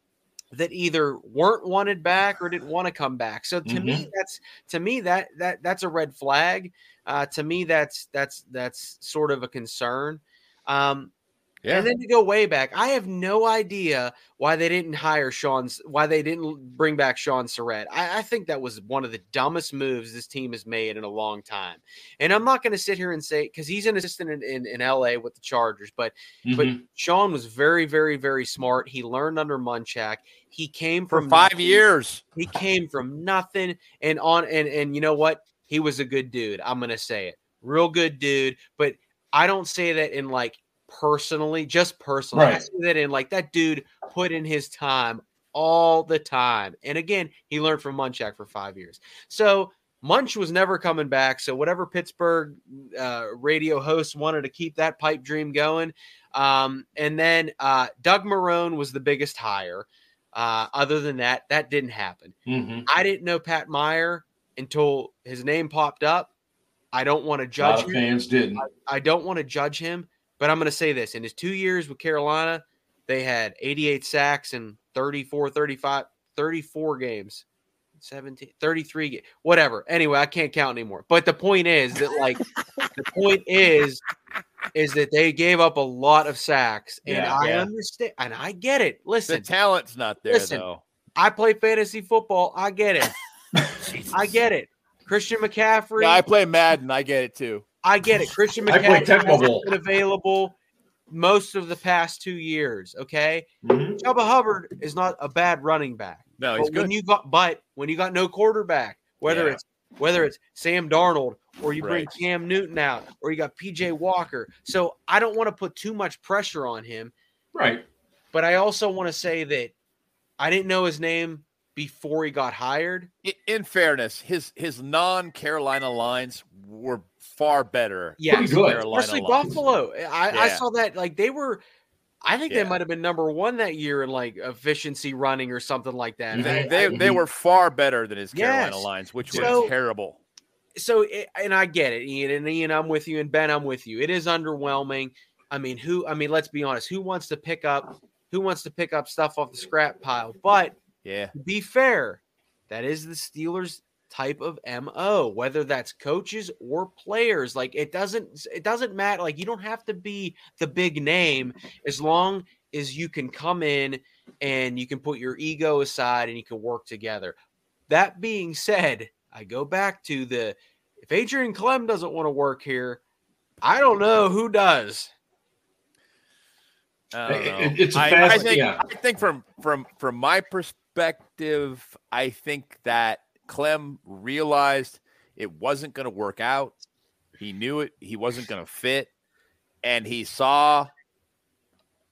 that either weren't wanted back or didn't want to come back. So to me, that's to me that that that's a red flag. Uh, to me, that's that's that's sort of a concern. Um, Yeah. and then to go way back, I have no idea why they didn't hire Sean, why they didn't bring back Shaun Sarrett. I, I think that was one of the dumbest moves this team has made in a long time. And I'm not going to sit here and say because he's an assistant in, in, in LA with the Chargers, but but Mhm. Sean was very, very, very smart. He learned under Munchak. He came For from five nothing. years. He came from nothing and on and and you know what? He was a good dude. I'm gonna say it. Real good dude. But I don't say that in like personally, just personally. I Right. say that in like that dude put in his time all the time. And again, he learned from Munchak for five years. So Munch was never coming back. So whatever Pittsburgh uh, radio host wanted to keep that pipe dream going. Um, and then uh, Doug Marrone was the biggest hire. Uh, other than that, that didn't happen. Mhm. I didn't know Pat Meyer until his name popped up. I don't want to judge him. fans didn't. I don't want to judge him, but I'm going to say this. In his two years with Carolina, they had 88 sacks and 34, 35, 34 games. 17, 33, ga- whatever. Anyway, I can't count anymore. But the point is that, like, the point is, is that they gave up a lot of sacks. And Yeah. I Yeah. understand, and I get it. Listen, the talent's not there Listen, though. I play fantasy football. I get it. I get it. Christian McCaffrey. Yeah, I play Madden. I get it too. I get it. Christian I McCaffrey hasn't been available most of the past two years. Okay, Mhm. Chuba Hubbard is not a bad running back. No, he's but when you got, but when you got no quarterback, whether Yeah. it's whether it's Sam Darnold or you bring Right. Cam Newton out or you got PJ Walker, so I don't want to put too much pressure on him. Right. But I also want to say that I didn't know his name before he got hired. I- In fairness, his his non-Carolina lines were far better. Yeah, good. Especially lines. Buffalo. I, I saw that like they were. I think Yeah. they might have been number one that year in like efficiency running or something like that. They, I- they, I- they were far better than his Carolina Yes. lines, which So- were terrible. so, it, and I get it, Ian, and Ian, I'm with you, and Ben, I'm with you. It is underwhelming. I mean, who? I mean, let's be honest. Who wants to pick up? Who wants to pick up stuff off the scrap pile? But Yeah. to be fair, that is the Steelers type of MO, whether that's coaches or players. Like it doesn't it doesn't matter. Like you don't have to be the big name as long as you can come in and you can put your ego aside and you can work together. That being said, I go back to the if Adrian Klemm doesn't want to work here, I don't know who does. I It- know. it- it's a I, I fast- think yeah. I think from from from my perspective, I think that Klemm realized it wasn't going to work out. He knew it. He wasn't going to fit, and he saw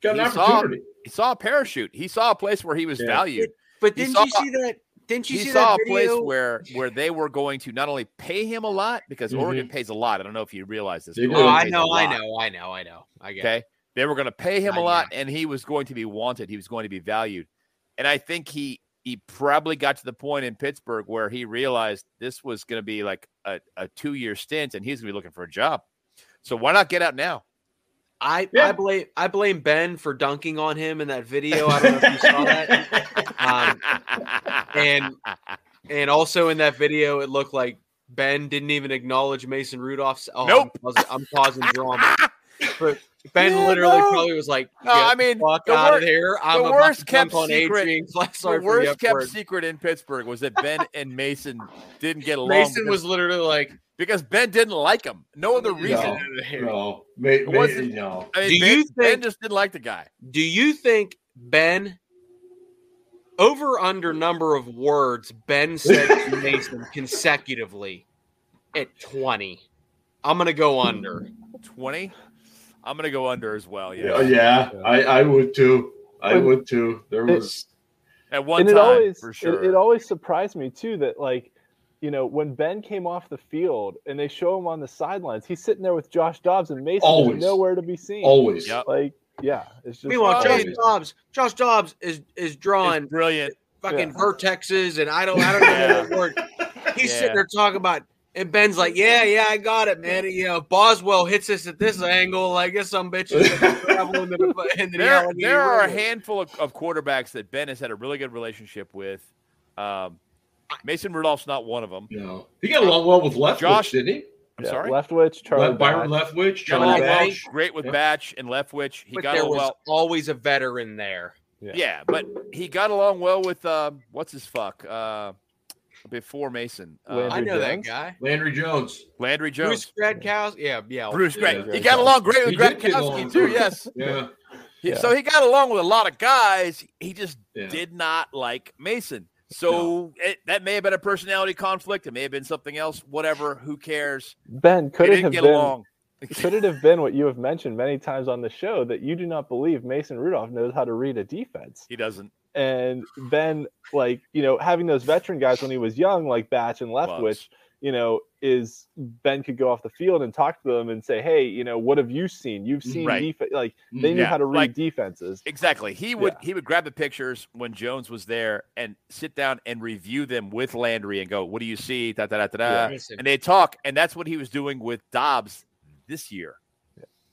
Got an He saw- he saw a parachute. He saw a place where he was Yeah. valued. But He didn't saw- you see that? Didn't you see that he see saw that a place where where they were going to not only pay him a lot because Mhm. Oregon pays a lot. I don't know if you realize this. They oh, I know, I know, I know, I know. I get it. Okay. They were going to pay him I a lot and he was going to be wanted. He was going to be valued. And I think he he probably got to the point in Pittsburgh where he realized this was going to be like a, a two year stint and he's going to be looking for a job. So why not get out now? I Yeah. I blame I blame Ben for dunking on him in that video. I don't know if you saw that. Um, and and also in that video, it looked like Ben didn't even acknowledge Mason Rudolph's. Oh, Nope. I'm, causing, I'm causing drama. But Ben Yeah, literally no. probably was like, No, I mean, the fuck the out wor- of here. I'm the worst to kept dunk on secret- Adrian Klein." Sorry the for the worst kept F-word. secret in Pittsburgh was that Ben and Mason didn't get along Mason because, was literally like, because Ben didn't like him. No other reason. No, no, may, may, wasn't- no. I mean, Do ben, you Ben think- just didn't like the guy. Do you think Ben over under number of words Ben said to Mason consecutively at 20? I'm gonna go under. 20? I'm going to go under as well. Yeah, oh, Yeah. yeah, I, I would too. I But- would too. There It- was At one and time, it always for sure. it, always surprised me too that like you know when Ben came off the field and they show him on the sidelines, he's sitting there with Josh Dobbs and Mason Always. nowhere to be seen. always. Yep. Like yeah, it's just Meanwhile, Well, Josh. Dobbs, Josh Dobbs is is It's drawing brilliant. fucking Yeah. vertexes, and I don't I don't know Yeah. what word. He's Yeah. sitting there talking about And Ben's like, yeah, yeah, I got it, man. You know, Boswell hits us at this angle. I guess some bitches travel into the, into the There, Allegheny there are a handful of, of quarterbacks that Ben has had a really good relationship with. Um, Mason Rudolph's not one of them. No, he got along well with Leftwich, Josh- didn't he? I'm Yeah, sorry. Leftwich, Charlie. Le- Byron Batch. Leftwich, Got Charlie along Batch. great with Yeah. Batch and Leftwich. He But got there along was well. always a veteran there. Yeah, but he got along well with um, what's his fuck uh, before Mason. Uh, I know that guy. Landry Jones. Landry Jones. Bruce Jones. Gradkowski. Yeah, yeah. Bruce Yeah. Greg. He got along great with He did Gradkowski along too. Yes. Yeah, He- Yeah. So he got along with a lot of guys. He just yeah. did not like Mason. So it, that may have been a personality conflict. It may have been something else. Whatever. Who cares? Ben, could they it didn't have get been? along. Could it have been what you have mentioned many times on the show that you do not believe Mason Rudolph knows how to read a defense? He doesn't. And Ben, like you know, having those veteran guys when he was young, like Batch and Leftwich, Loves. you know, is Ben could go off the field and talk to them and say, "Hey, you know, what have you seen? You've seen Right. defense. Like they knew Yeah, how to read like- defenses." Exactly. He would Yeah. he would grab the pictures when Jones was there and sit down and review them with Landry and go, "What do you see?" Da da da da. da. Listen, And they talk, and that's what he was doing with Dobbs this year.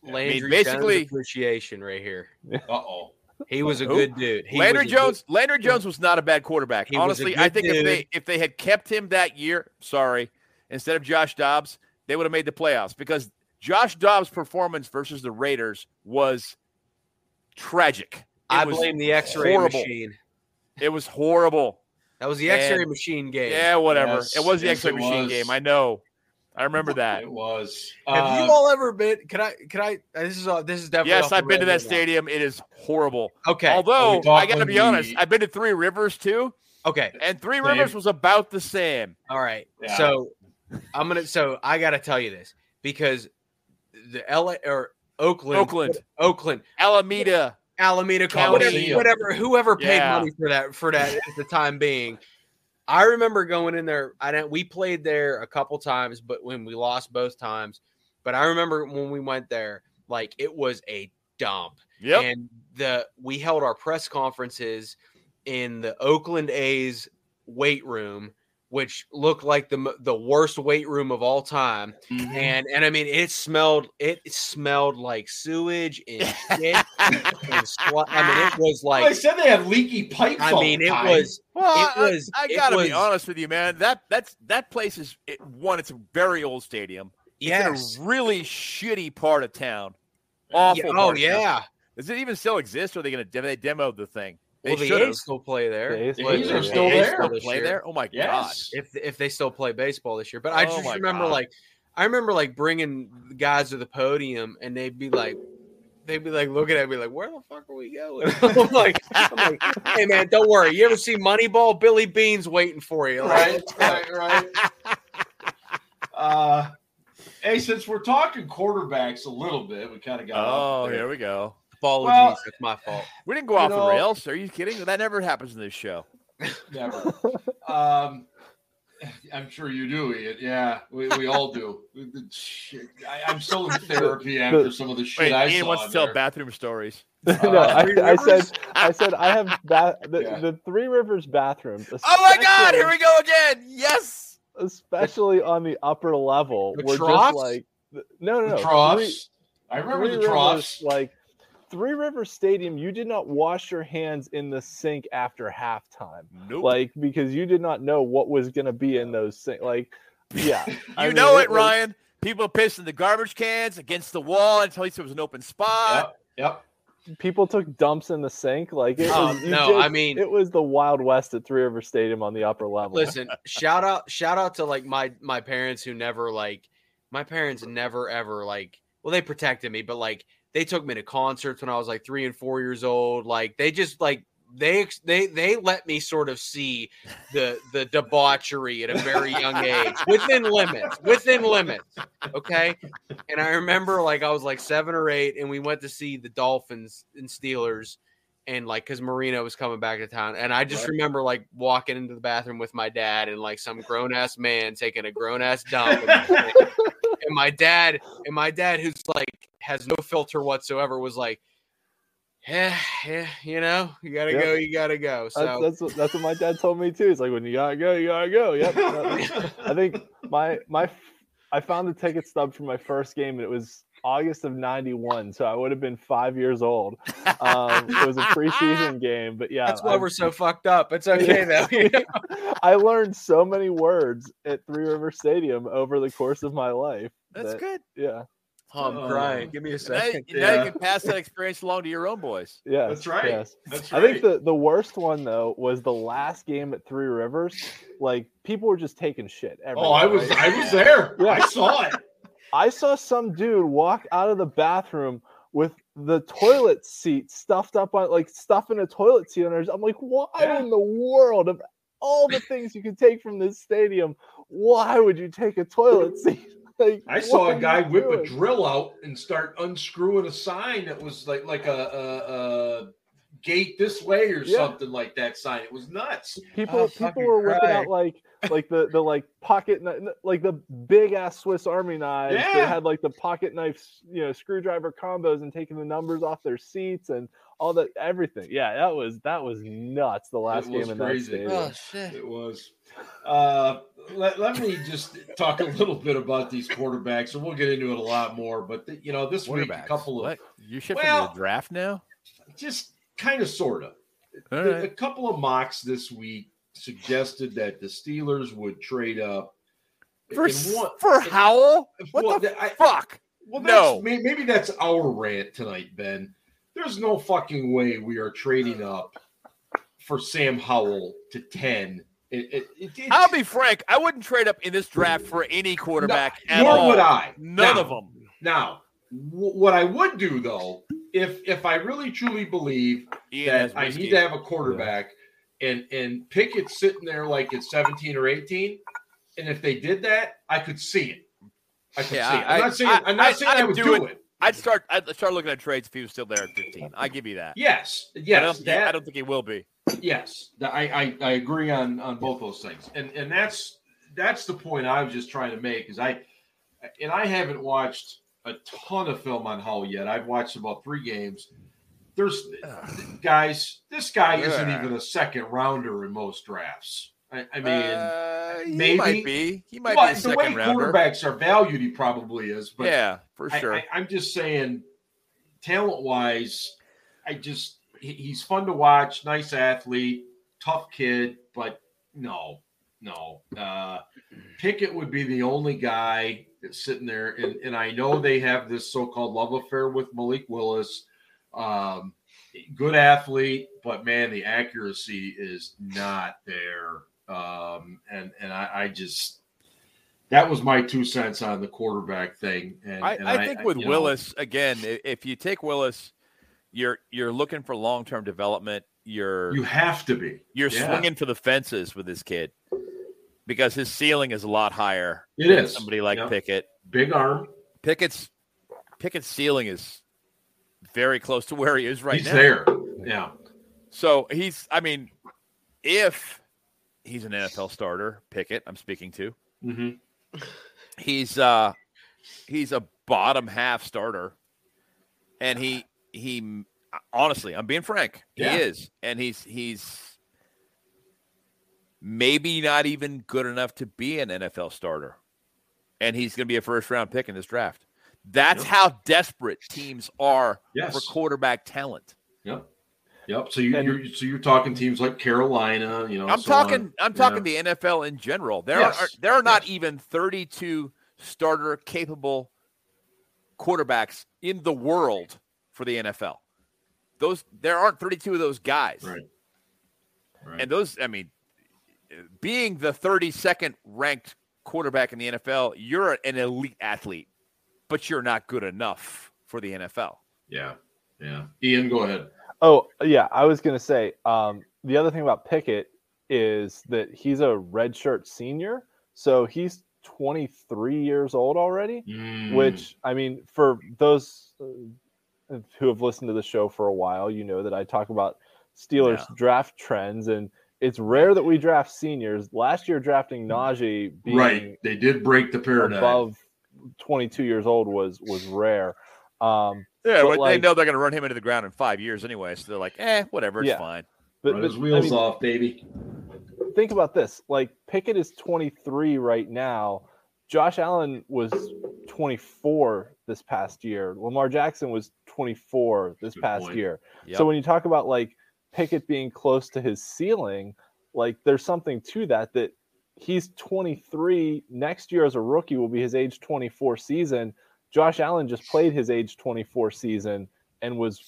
Landry basically- Jones appreciation right here. Uh oh. He was a Who? good dude. He Landry was a good- Jones, Landry Jones was not a bad quarterback. He was a Honestly, I good think if they if they had kept him that year, sorry, instead of Josh Dobbs, they would have made the playoffs because Josh Dobbs' performance versus the Raiders was tragic. It I was blame the X-ray horrible. machine. It was horrible. That was the X-ray And- machine game. Yeah, whatever. Yes, it was the yes, X-ray machine was. game. I know. I remember that. It was. Have Uh, you all ever been? Can I? Can I? uh, This is uh, this is definitely. Yes, I've been to that now. stadium. It is horrible. Okay. Although I got to when be we- honest, I've been to Three Rivers too, okay. and Three Same. Rivers was about the same. All right. Yeah. So I'm gonna. So I got to tell you this because the LA or Oakland, Oakland, Oakland, Alameda. Alameda, whatever, whatever, whoever paid Yeah. money for that for that at the time being. I remember going in there. I don't. We played there a couple times, but when we lost both times. But I remember when we went there, like it was a dump. Yeah, And the we held our press conferences in the Oakland A's weight room, which looked like the the worst weight room of all time. mhm. And and I mean, it smelled it smelled like sewage and shit. and slut. I mean, it was Well, they like. said they had leaky pipes. I mean, the it time. was Well, It I- was- I, it gotta be was- honest with you, man. That that's that place is it, one. It's a very old stadium. It's yes. in a really shitty part of town. Awful. Yeah, oh yeah. Does it even still exist? Or are they gonna have they demoed the thing? They Well, the. A's still play there. The A's The play A's there, are still The A's there. still play there. Oh my god. If if they still play baseball this year. But I Oh just my remember God. like I remember like bringing the guys to the podium and they'd be like they'd be like looking at me like where the fuck are we going? I'm like, I'm like hey man, don't worry. You ever see Moneyball? Billy Beane's waiting for you. Like, right, right, right. Uh, hey, since we're talking quarterbacks a little bit, we kind of got. Oh, here we go. Apologies, Well- that's my fault. We didn't go off know- the rails. Are you kidding? That never happens in this show. Never. um, I'm sure you do, Ian. Yeah, we, we all do. We- the shit- I, I'm still in therapy after some of the shit Wait, I Ian saw. wants to in tell bathroom stories. no, Uh, Three I, I said, I said, I have ba- the, Yeah. the Three Rivers bathroom. Oh my God! Here we go again. Yes. especially on the upper level. The We're troughs? just like no, no, the no. troughs. I remember Three the Rivers, troughs. like Three River Stadium. You did not wash your hands in the sink after halftime, Nope. like because you did not know what was going to be in those sink. Like, yeah, you I mean, know it, was- Ryan. People piss in the garbage cans against the wall until it was an open spot. Yep. Yep. People took dumps in the sink. Like, it Oh, was, you no, just- I mean- it was the Wild West at Three River Stadium on the upper level. Listen, shout out, shout out to like my my parents who never like my parents never ever like well they protected me, but like they took me to concerts when I was like three and four years old. Like they just like they they they let me sort of see the the debauchery at a very young age within limits within limits okay and i remember like i was like seven or eight and we went to see the dolphins and steelers and like because marino was coming back to town and i just Right. remember like walking into the bathroom with my dad and like some grown-ass man taking a grown-ass dump and, my dad and my dad who's like has no filter whatsoever was like yeah, yeah, you know, you gotta Yep. go, you gotta go. So That's, that's what that's what my dad told me too. It's like when you gotta go, you gotta go. Yep. I think my my I found the ticket stub for my first game and it was August of '91, so I would have been five years old. Um, it was a preseason game, but yeah, That's why I- we're so fucked up. It's okay though. you know? I learned so many words at Three River Stadium over the course of my life. That's that- good. Yeah, Oh, I'm Oh. crying. Give me a second. now Yeah. you can pass that experience along to your own boys. Yeah, That's right. Yes. That's I think the, the worst one though was the last game at Three Rivers. Like people were just taking shit. oh, I was right? I was there. Yeah. I saw it. I saw some dude walk out of the bathroom with the toilet seat stuffed up on like stuffing in a toilet seat on hers. I'm like, why Yeah. in the world of all the things you could take from this stadium, why would you take a toilet seat? Like I saw a guy whip a drill out and start unscrewing a sign that was like like a, a, a gate this way or Yeah. something like that sign. It was nuts. People Oh, people were whipping out like like the the like pocket kni- like the big ass Swiss Army knives Yeah. that had like the pocket knife you know screwdriver combos and taking the numbers off their seats and all that everything. Yeah, that was that was nuts. The last was game in that crazy. stadium. Oh shit. It was. Uh, let, let me just talk a little bit about these quarterbacks, and we'll get into it a lot more. But the, you know, this week a couple of What? You shifting Well- the draft now? just kind of sort of All a couple of mocks this week suggested that the Steelers would trade up For, one- for in- Howell? What well, the I- fuck? Well, No. that's, maybe that's our rant tonight, Ben. There's no fucking way we are trading up for Sam Howell to ten. It, it, it, I'll be frank. I wouldn't trade up in this draft for any quarterback at nor all. would I. None Now- of them. Now, w- what I would do though, if if I really truly believe Ian that I need to have a quarterback, and and Pickett's sitting there like it's 17 or 18, and if they did that, I could see it. I could Yeah, see it. I- I'm not saying I- I, am not I- saying I, I'd do do, it. it. I'd start. I'd start looking at trades if he was still there at 15. I give you that. Yes, I don't, yes, think, that, I don't think he will be. yes. I, I I agree on on both those things, and and that's that's the point I was just trying to make. Is I and I haven't watched a ton of film on Howell yet. I've watched about three games. There's guys. This guy isn't even a second rounder in most drafts. I, I mean. Uh, he maybe- might be. He might Well, be a the second way rounder. quarterbacks are valued, he probably is. But yeah, for sure. I, I'm just saying, talent wise, I just he- he's fun to watch. Nice athlete, tough kid, but no, no. Uh, Pickett would be the only guy that's sitting there, and and I know they have this so-called love affair with Malik Willis. Um, good athlete, but man, the accuracy is not there. Um, and and I, I just that was my two cents on the quarterback thing. And, I, and I think with you know, Willis again, if you take Willis, you're you're looking for long term development. You're you have to be. you're yeah. swinging for the fences with this kid because his ceiling is a lot higher. It is. somebody like. Pickett. Big arm. Pickett's Pickett's ceiling is very close to where he is right now. He's now. there. Yeah. So he's, I mean, if he's an NFL starter, Pickett, I'm speaking to, Mm-hmm. he's uh he's a bottom half starter, and he he honestly, I'm being frank, Yeah. he is, and he's he's maybe not even good enough to be an NFL starter, and he's going to be a first round pick in this draft. That's Yeah. how desperate teams are Yes. for quarterback talent. Yep. Yep. So you, And- you're so you're talking teams like Carolina. You know. I'm so talking. on. I'm talking the NFL in general. There Yes, are there are not yes. even 32 starter capable quarterbacks in the world for the NFL. Those there aren't 32 of those guys. Right. Right. And those, I mean, being the 32nd ranked quarterback in the NFL, you're an elite athlete, but you're not good enough for the NFL. yeah. Yeah. Ian, go ahead. Oh yeah, I was gonna say um, the other thing about Pickett is that he's a redshirt senior, so he's 23 years old already. Mm. Which I mean, for those uh, who have listened to the show for a while, you know that I talk about Steelers Yeah. draft trends, and it's rare that we draft seniors. Last year, drafting Najee being right. They did break the paradigm. above 22 years old was was rare. Um, Yeah, But, but they know they're going to run him into the ground in five years anyway. So they're like, eh, whatever, it's Yeah. fine. but, Run but, his I wheels mean, off, baby. think about this like pickett is 23 right now Josh Allen was 24 this past year. Lamar Jackson was 24 this Good past point. year. Yep. So when you talk about like Pickett being close to his ceiling, like there's something to that that he's 23 next year as a rookie will be his age 24 season. Josh Allen just played his age 24 season and was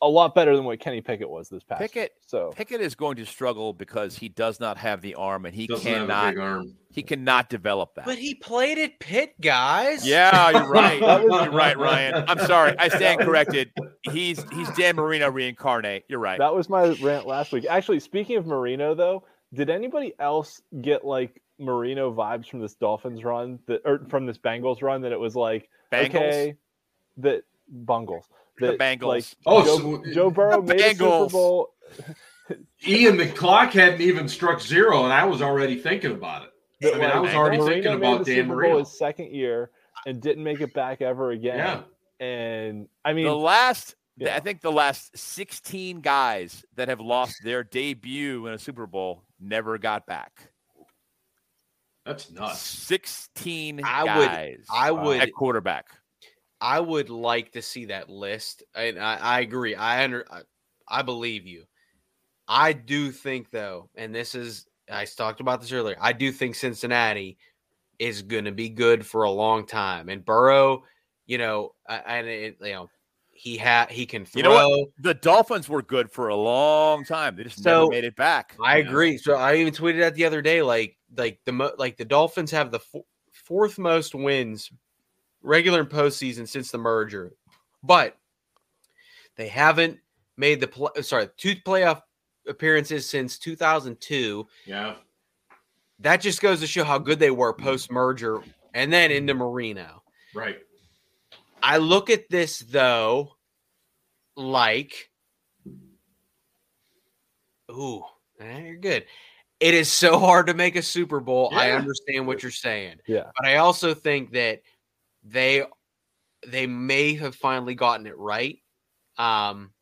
a lot better than what Kenny Pickett was this past. year. Pickett- So Pickett is going to struggle because he does not have the arm and he Doesn't have a cannot big arm. he cannot develop that. But he played at Pitt, guys. yeah, you're right. You're right, Ryan. I'm sorry. I stand corrected. He's he's Dan Marino reincarnate. You're right. that was my rant last week. Actually, speaking of Marino, though, did anybody else get like Marino vibes from this Dolphins run that or from this Bengals run that it was like Bengals? okay that Bungles The that, Bengals. like Oh, Joe, so- Joe Burrow The made a Super Bengals. Bowl. Ian, the clock hadn't even struck zero, and I was already thinking about it. that, I mean, I was already Marino thinking made about the Dan Super Bowl Marino. his second year and didn't make it back ever again. Yeah. And I mean, the last yeah. I think the last 16 guys that have lost their debut in a Super Bowl never got back. That's nuts. 16 I would- guys I Wow. would at quarterback. I would like to see that list. And I, I agree. I under I, I believe you. I do think though, and this is I talked about this earlier. I do think Cincinnati is going to be good for a long time. And Burrow, you know, and it, you know, he had he can throw. You know what? The Dolphins were good for a long time. They just So, never made it back. I Yeah. agree. So I even tweeted that the other day. Like, like the mo- like the Dolphins have the fo- fourth most wins, regular and postseason since the merger, but they haven't made the play. Uh, sorry, two playoff appearances since 2002. Yeah. That just goes to show how good they were mm-hmm. post merger, and then into Marino. Right. I look at this though, like, ooh, eh, you're good. It is so hard to make a Super Bowl. I understand what you're saying, yeah. but I also think that they they may have finally gotten it right. Um,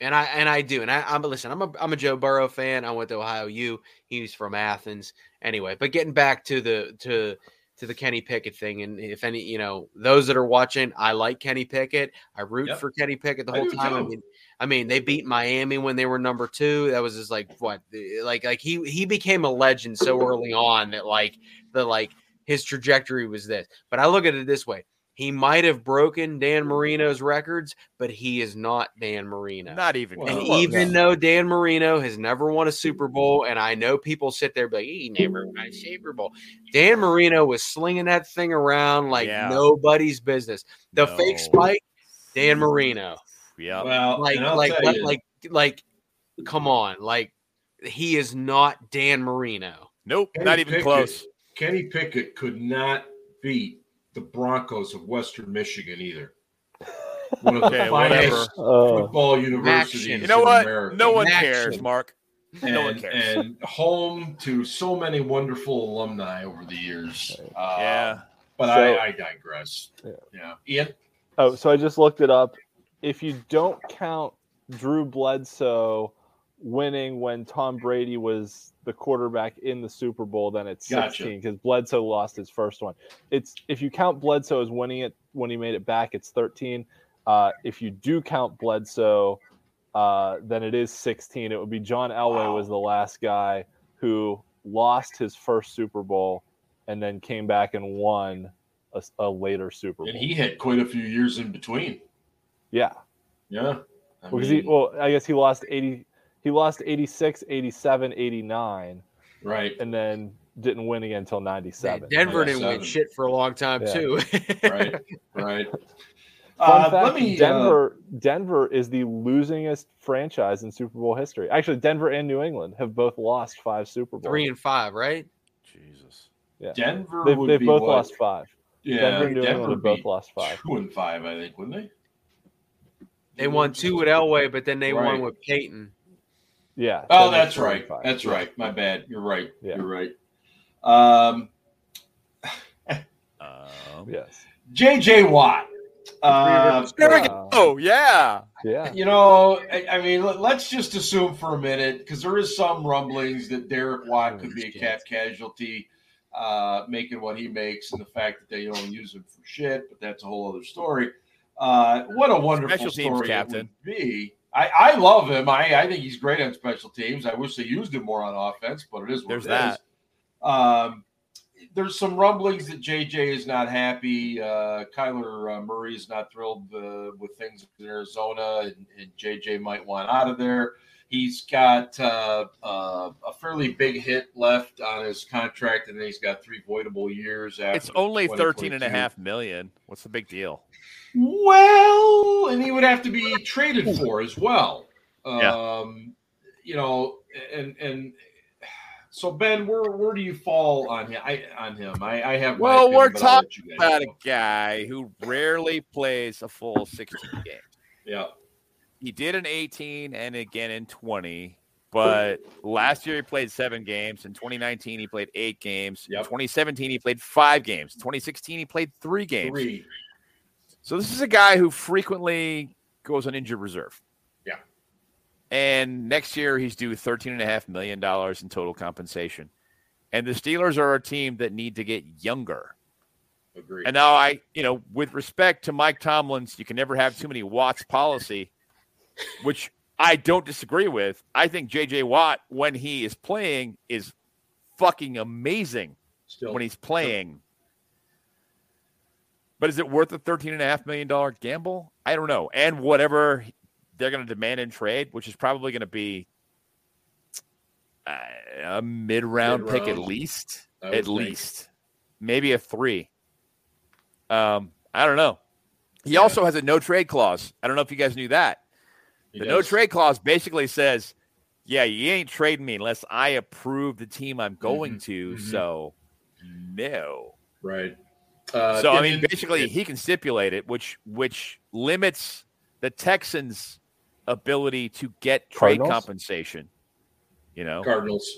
and I and I do, and I, I'm listen. I'm a I'm a Joe Burrow fan. I went to Ohio U. He's from Athens, anyway. But getting back to the to to the Kenny Pickett thing, and if any, you know, those that are watching, I like Kenny Pickett. I root Yep. for Kenny Pickett the whole do time. I mean, I mean, they beat Miami when they were number two. That was just like what, like like he he became a legend so early on that like the like his trajectory was this. But I look at it this way: he might have broken Dan Marino's records, but he is not Dan Marino. Not even Well, And close. even though Dan Marino has never won a Super Bowl, and I know people sit there and be like, he never won a Super Bowl. Dan Marino was slinging that thing around like Yeah. nobody's business. The No. fake spike, Dan Marino. yeah. Well, Like, like, like, like, like, come on. Like, he is not Dan Marino. Nope, Kenny not even Pickett- close. Kenny Pickett could not beat the Broncos of Western Michigan either. One of the Okay, finest whatever. Uh, football universities You You know in what? America. No one Action. cares, Mark. and, no one cares. and home to so many wonderful alumni over the years. Uh, yeah. But So- I, I digress. Yeah. Yeah. Ian? Oh, so I just looked it up. If you don't count Drew Bledsoe winning when Tom Brady was the quarterback in the Super Bowl, then it's Gotcha. 16 because Bledsoe lost his first one. It's if you count Bledsoe as winning it when he made it back, it's 13. Uh, if you do count Bledsoe, uh, then it is 16. It would be John Elway Wow. was the last guy who lost his first Super Bowl and then came back and won a, a later Super Bowl. And he had quite a few years in between. yeah. Yeah. I Because he, well, I guess he lost 80, he lost 86, 87, 89, right. and then didn't win again until 97. Denver didn't win shit for a long time, Yeah. too. Right. Right. Fun Uh, fact, let me, uh, Denver, Denver is the losingest franchise in Super Bowl history. Actually, Denver and New England have both lost five Super Bowls. Three and five, right? Jesus. yeah. Denver They've, would they've be both what? lost five. Yeah, Denver and New Denver England have would both be lost five. Two and five, I think, wouldn't they? They won two with Elway, but then they won with Peyton. Yeah. Oh, Denver's that's right. That's Yeah. right. My bad. You're right. Yeah. You're right. Um, Um, Yes. JJ Watt. Uh, there we go. Oh, yeah. Yeah. you know, I, I mean, let, us just assume for a minute because there is some rumblings that Derek Watt could be a cap casualty. uh, making what he makes, and the fact that they don't use him for shit. But that's a whole other story. Uh, what a wonderful Special teams story it captain. would be. I, I love him. I, I think he's great on special teams. I wish they used him more on offense, but it is what There's it that. is. Um, there's some rumblings that JJ is not happy. Uh, Kyler uh, Murray is not thrilled uh, with things in Arizona, and, and JJ might want out of there. He's got uh, uh, a fairly big hit left on his contract, and then he's got three voidable years. After It's only 13 and a half million. What's the big deal? Well, and he would have to be traded for as well. Yeah. Um, you know, and and so Ben, where where do you fall on him? I on him. I, I have. Well, opinion, we're talking I'll let you guys About a guy who rarely plays a full 16 games. Yeah, He did in 18 and again in 20. But last year he played seven games. In 2019 he played eight games. In 2017 he played five games. 2016 he played three games. three. So this is a guy who frequently goes on injured reserve. Yeah. And next year he's due thirteen and a half million dollars in total compensation. And the Steelers are a team that need to get younger. Agreed. And now I, you know, with respect to Mike Tomlin's, you can never have too many Watts policy, which I don't disagree with. I think JJ Watt, when he is playing, is fucking amazing Still, when he's playing. But is it worth a thirteen and a half million dollar gamble? I don't know. And whatever they're going to demand in trade, which is probably going to be uh, a mid round pick at least, at think. least, maybe a three. Um, I don't know. He Yeah. also has a no trade clause. I don't know if you guys knew that. He The no trade clause basically says, "Yeah, you ain't trading me unless I approve the team I'm going to." mhm. So, no. Right. Uh, so I mean, and- basically, he can stipulate it, which which limits the Texans' ability to get trade Cardinals? compensation. You know, Cardinals.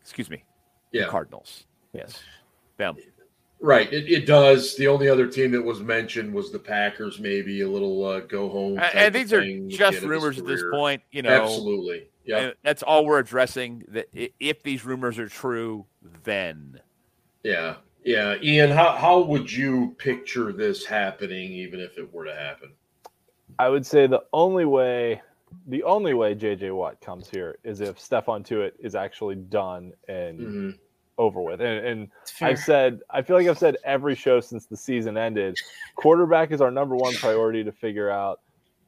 excuse me, Yeah. Cardinals. Yes, them. Right. It, it does. The only other team that was mentioned was the Packers. Maybe a little uh, go home. And, type and these are thing at just end rumors at this point. You know, Absolutely. Yeah. that's all we're addressing. That if these rumors are true, then Yeah, yeah. Ian, how how would you picture this happening, even if it were to happen? I would say the only way, the only way JJ Watt comes here is if Stephon Tuitt is actually done and hmm over with. And, and I've said, I feel like I've said every show since the season ended, quarterback is our number one priority to figure out.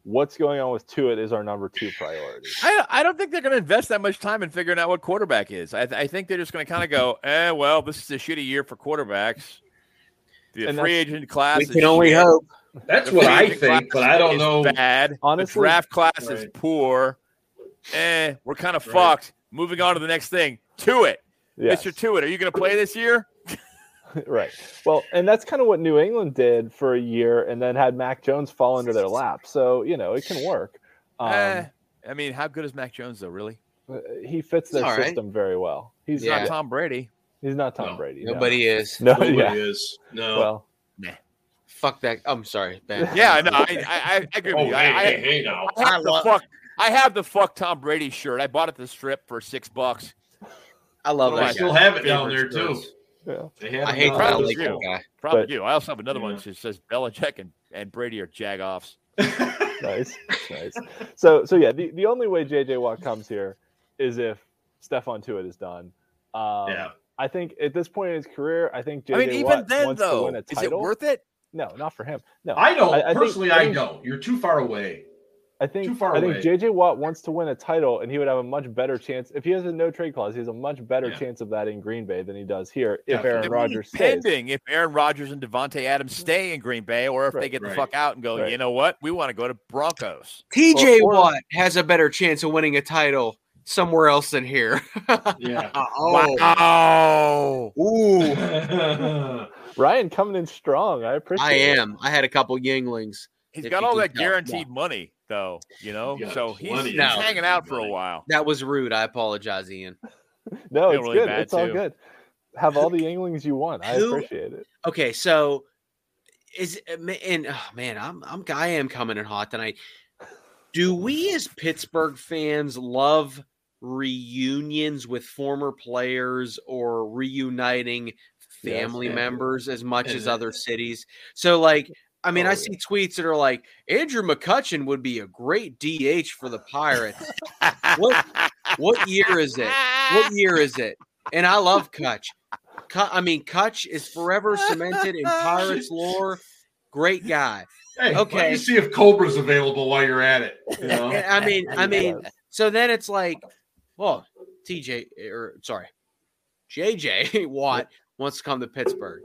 What's going on with Tuitt is our number two priority. I, I don't think they're going to invest that much time in figuring out what quarterback is. I, I think they're just going to kind of go, eh, well, this is a shitty year for quarterbacks. The And free agent class we is can only shit. hope. That's The what I think, but I don't know. Bad. Honestly, the draft class is poor. Eh, we're kind of Right. fucked. Moving on to the next thing. To it, Yes. Mr. Tuitt. Are you going to play this year? right. Well, and that's kind of what New England did for a year, and then had Mac Jones fall into their lap. So you know it can work. Um, eh, I mean, how good is Mac Jones though? Really? he fits their It's all right. system very well. He's Yeah. Not not. Tom Brady. He's not Tom No. Brady. no. Nobody is. No. Nobody yeah. is. No. Well, Fuck that. I'm sorry, Ben. Yeah, no, I, I, I agree with oh, you. hey, I, I, hey, hey, now. I have I the love- fuck. I have the fuck Tom Brady shirt. I bought it at the strip for six bucks. I love Well, I that. still guy. have it down there too. yeah. I hate down that Probably like guy. Probably But- do. I also have another one that says Belichick and, and Brady are jagoffs. nice, nice. So, so yeah, the, the only way JJ Watt comes here is if Stephon Tuitt is done. Um, yeah. I think at this point in his career, I think JJ I mean, even Watt then, wants to win a is it title. worth it? no, not for him. No, I don't I- I think- personally. I I, don't. You're too far away. I think too far I think. JJ Watt wants to win a title, and he would have a much better chance if he has a no trade clause. He has a much better Yeah. chance of that in Green Bay than he does here if Definitely. Aaron It would be Rodgers stays. Pending if Aaron Rodgers and Davante Adams stay in Green Bay, or if they Right, get the fuck out and go, Right. you know what, we want to go to Broncos. TJ Or- or- Watt has a better chance of winning a title somewhere else than here. Yeah. oh. Wow. Ooh. Ryan coming in strong. I appreciate. I it. am. I had a couple Yuenglings. He's If got all that tell. guaranteed money, though, you know, He's so he's, plenty he's of hanging out for a while. That was rude. I apologize, Ian. No, it's really good. bad, It's all good. Have all the Yuenglings you want. I appreciate it. Okay, so is uh, and oh man, I'm I'm I am coming in hot tonight. Do we as Pittsburgh fans love reunions with former players or reuniting family yeah. members as much And as other cities. So like I mean, Oh, I yeah. see tweets that are like Andrew McCutchen would be a great DH for the Pirates. What- what year is it? What year is it? And I love Cutch. Cu- I mean, Cutch is forever cemented in Pirates lore. Great guy. Hey, okay. Okay. you see if Cobra's available while you're at it. You know? I mean, I mean, so then it's like, well, TJ or er, sorry, JJ Watt wants to come to Pittsburgh.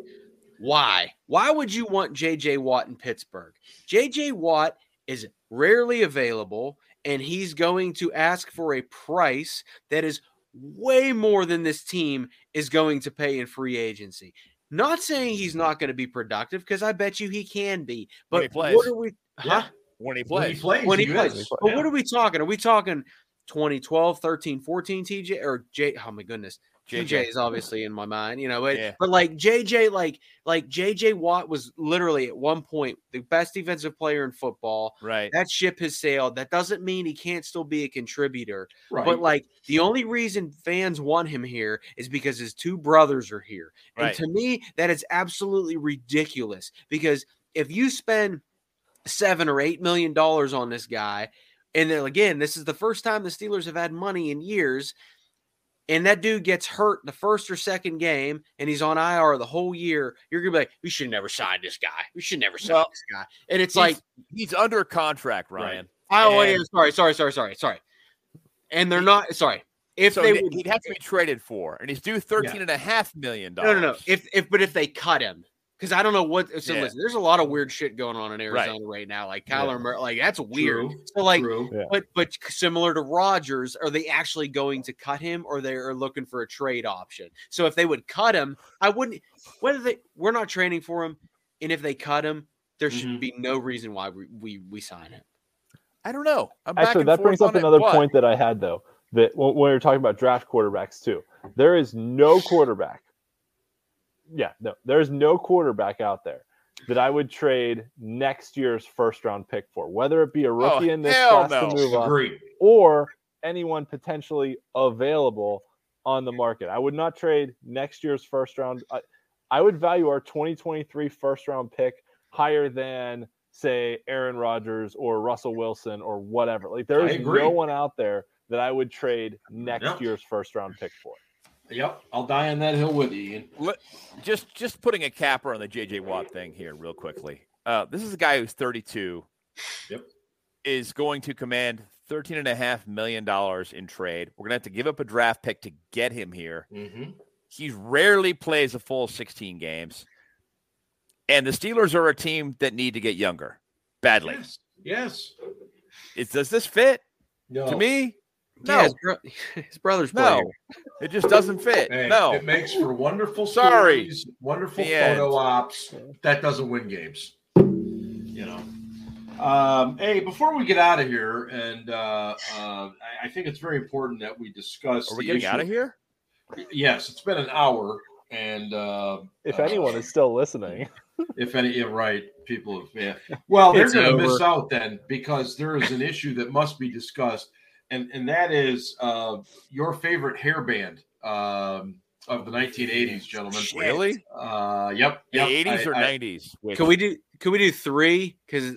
Why? Why would you want JJ Watt in Pittsburgh? JJ Watt is rarely available and he's going to ask for a price that is way more than this team is going to pay in free agency. Not saying he's not going to be productive because I bet you he can be. When But he plays. what are we? Yeah. Huh? when he plays, when he plays. plays, When he he plays. is. But Yeah. what are we talking? Are we talking 2012, 13, 14 TJ or J? Oh my goodness. TJ is obviously in my mind, you know, but, Yeah. but like JJ, like like JJ Watt was literally at one point the best defensive player in football. Right. That ship has sailed. That doesn't mean he can't still be a contributor. Right. But like the only reason fans want him here is because his two brothers are here. And Right. to me, that is absolutely ridiculous because if you spend seven or eight million dollars on this guy, and then again, this is the first time the Steelers have had money in years, and that dude gets hurt the first or second game, and he's on IR the whole year, you're gonna be like, we should never sign this guy. We should never sign Well, this guy. And it's He's- like, he's under contract, Ryan. oh yeah, sorry, sorry, sorry, sorry, sorry. And they're not sorry. If so they he'd, he'd have to be traded for, and he's due thirteen and a half million dollars. No, no, no. If if but if they cut him, because I don't know what. So Yeah. listen, there's a lot of weird shit going on in Arizona right, now. Like Kyler Yeah. Murray, like that's weird. True. So like, True. But but similar to Rodgers, are they actually going to cut him, or they are looking for a trade option? So if they would cut him, I wouldn't. Whether they we're not training for him, and if they cut him, there should Mhm. be no reason why we we, we sign him. I don't know. I'm Actually, and that brings up on it, another but- point that I had though. That when, when we were talking about draft quarterbacks too, there is no quarterback. Yeah, no, there's no quarterback out there that I would trade next year's first round pick for, whether it be a oh, rookie in this Oh, class no. to move up Agreed. or anyone potentially available on the market. I would not trade next year's first round. I, I would value our 2023 first round pick higher than say Aaron Rodgers or Russell Wilson or whatever. Like there I is agree. no one out there that I would trade next Yep. year's first round pick for. Yep. I'll die on that hill with you. Ian. Let- just just putting a capper on the JJ Watt thing here, real quickly. Uh, this is a guy who's 32. Yep. Is going to command 13 and a half million dollars in trade. We're gonna have to give up a draft pick to get him here. Mm-hmm. He rarely plays a full 16 games. And the Steelers are a team that need to get younger badly. Yes. Yes. Is, does this fit No. to me? No, Yeah, his, bro- his brother's play no, here. it just doesn't fit. Hey, no, It makes for wonderful Sorry. stories, wonderful The photo end. ops. That doesn't win games. You know. Um, hey, before we get out of here, and uh, uh, I, I think it's very important that we discuss. are we the getting issue- out of here? Yes, it's been an hour, and uh, If uh, anyone is still listening, if any, yeah, right, people have, yeah. Well, they're going to miss out then because there is an issue that must be discussed, and and that is uh, your favorite hairband um, of the 1980s, gentlemen. Really? Uh, yep. The yep. 80s or I- I- 90s? Which, Can we do? Can we do three? Because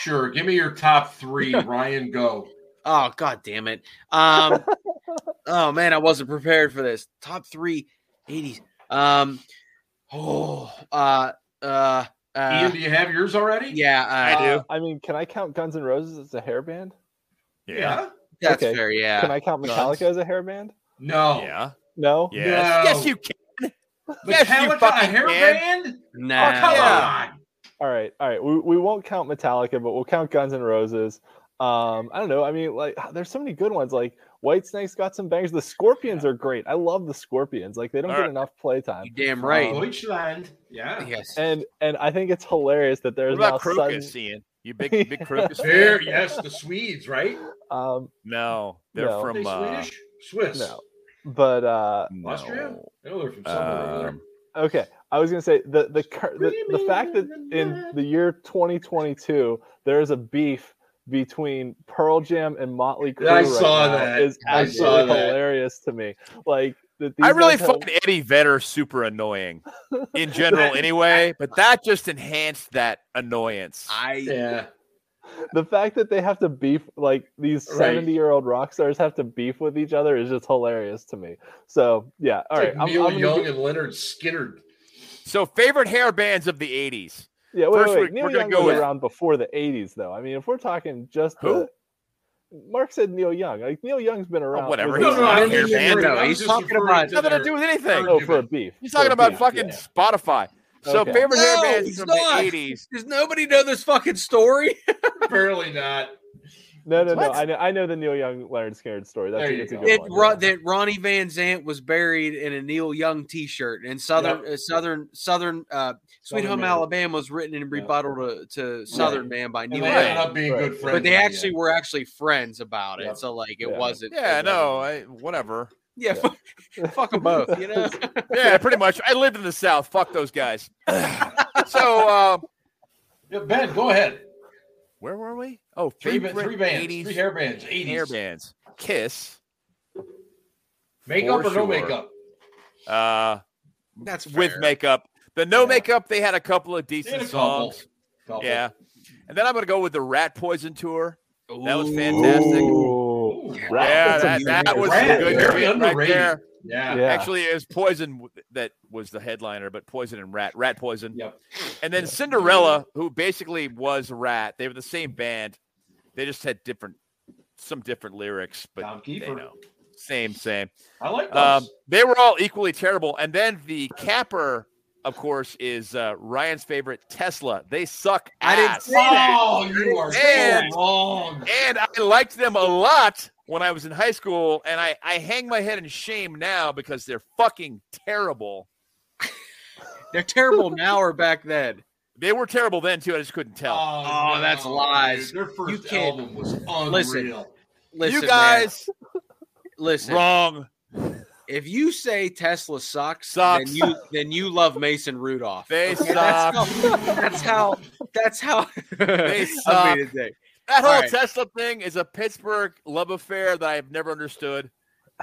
Sure. Give me your top three. Ryan, go. oh god damn it! Um, oh man, I wasn't prepared for this. Top three 80s. Um, oh, uh, uh, uh Ian, do you have yours already? yeah, I uh, do. Uh, I mean, can I count Guns N' Roses as a hairband? Yeah. That's Okay. fair. Yeah. Can I count Guns. Metallica as a hair band? No. Yeah. No. Yes. No. Yes, you can. Yes, you Metallica, a fucking can. hairband? Nah. Oh, come Yeah. on. All right, all right. We, we won't count Metallica, but we'll count Guns N' Roses. Um, I don't know. I mean, like, there's so many good ones. Like Whitesnake's got some bangers. The Scorpions are great. I love the Scorpions. Like they don't All get right. enough playtime. You damn right. Deutschland. Yeah. yes. And and I think it's hilarious that What there's about now Krokus, sudden. Ian? You big big Krokus fan? There, yes, the Swedes, right? Um, No, they're No. From they uh, Swedish? Swiss. no, but uh, no. Austria? I know they're from somewhere. Um, okay. I was gonna say the the cur- the, the fact that in the year 2022 there is a beef between Pearl Jam and Motley Crue I right saw now that. is I saw absolutely that. hilarious to me. Like that I these really guys have- find Eddie Vedder super annoying in general, anyway. But that just enhanced that annoyance. I Yeah. the fact that they have to beef like these 70 year old rock stars have to beef with each other is just hilarious to me. So yeah, all right. It's like I'm, I'm Young gi- and Lynyrd Skynyrd. So, favorite hair bands of the '80s. yeah, wait, first wait, we're- wait. Neil we're gonna Young go was with- around before the 80s though. I mean, if we're talking just Who? the Mark said Neil Young. Like Neil Young's been oh, around. whatever, was he's he- not I a hair mean, band. no, No, he's talking about- to Nothing to do with anything. Oh, for a beef. He's talking about beef, fucking yeah. Spotify. So, Okay. favorite hair bands from not. the '80s. does nobody know this fucking story? Apparently not. No, no, no. I know, I know the Neil Young Lynyrd Skynyrd story. That's, There a- you that's a go. good that, one. Ro- that Ronnie Van Zant was buried in a Neil Young T-shirt, and Southern uh, Southern Southern uh, Sweet Southern Home Man. Alabama was written in rebuttal to, to Southern Man by And Neil they Right. ended up being Right. good friends. But they actually end. were actually friends about it, Yep. so like it Yeah. wasn't. Yeah, it no, I, whatever. yeah, fuck, fuck them both. You know, Yeah, pretty much. I lived in the South. Fuck those guys. so, uh, Yeah, Ben, go ahead. where were we? Oh, Three, ba- favorite three bands, 80s three hair bands, 80s. hair bands. Kiss. Makeup For or no makeup? Uh, that's with makeup. The no Yeah. makeup, they had a couple of decent couple. songs. Couple. Yeah. And then I'm going to go with the Ratt Poison tour. That was fantastic. Ooh. Ooh, Ratt, yeah, that, that was Ratt, a good very shit right underrated. there. Yeah. Yeah. Actually, it was Poison that was the headliner, but Poison and Ratt, Ratt Poison. Yep. And then Yeah. Cinderella, who basically was Ratt. They were the same band. They just had different, some different lyrics, but Tom they know. Same, same. I like those. Um, they were all equally terrible. And then the capper, of course, is uh, Ryan's favorite Tesla. They suck I didn't ass. say that. oh, you are And- so wrong. and I liked them a lot when I was in high school, and I, I hang my head in shame now because they're fucking terrible. They're terrible now or back then. They were terrible then too. I just couldn't tell. Oh, oh that's lies. dude. Their first You can't- album was unreal. Listen. Listen, you man, guys listen. wrong. If you say Tesla sucks, Sucks. then you then you love Mason Rudolph. They Okay, suck. That's how. That's how. They I suck. mean, That whole All right. Tesla thing is a Pittsburgh love affair that I've never understood.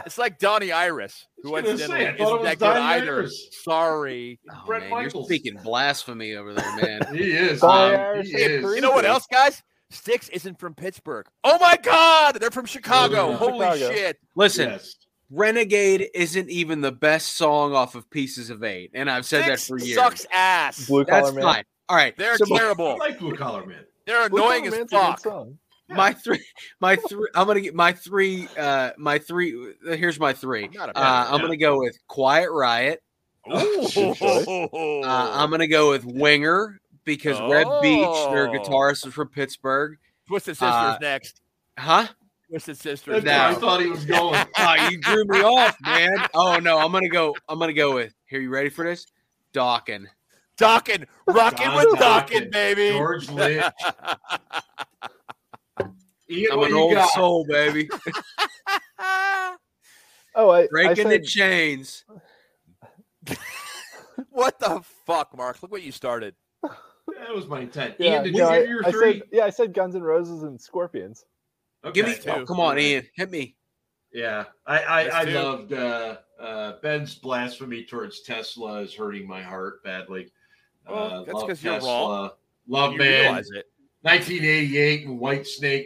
It's like Donnie Iris, who I was say, I incidentally thought it isn't that good either. Iris. Sorry. Oh, Brett man, Michaels. you're speaking blasphemy over there, man. He is. Um, he is. You know what else, guys? Styx isn't from Pittsburgh. Oh my God, they're from Chicago. Yeah. Holy Chicago. shit! Listen, Yes. Renegade isn't even the best song off of Pieces of Eight, and I've said that for years. sucks ass. Blue collar man. fine. All right, They're so my- I terrible. like Blue Collar Man. They're annoying as Man's a good fuck. Song. my three, my three. I'm gonna get my three. Uh, my three. Here's my three. Not a bad Uh. I'm gonna go with Quiet Riot. Ooh. Good choice. Uh, I'm gonna go with Winger because Reb Beach, their Oh. guitarist, is from Pittsburgh. Twisted Sisters uh, next. Huh? Twisted Sisters. That's where I thought he was going. Oh, you drew me off, man. Oh no, I'm gonna go. I'm gonna go with. Here, you ready for this? Dokken. Dokken, rockin' John with Dokken. Dokken, baby. George Lynch. Ian, I'm an old got? soul, baby. Oh, I, I Breaking the chains. what the fuck, Mark? Look what you started. That was my intent. yeah, Ian, did no, you I, your I three? said, yeah, I said Guns and Roses and Scorpions. Okay. Give me. two. Oh, come on, Ian. Hit me. Yeah, I I, I loved uh, uh, Ben's blasphemy towards Tesla is hurting my heart badly. Well, uh, that's love 'cause you're wrong. Love you man. realize it. 1988 and Whitesnake.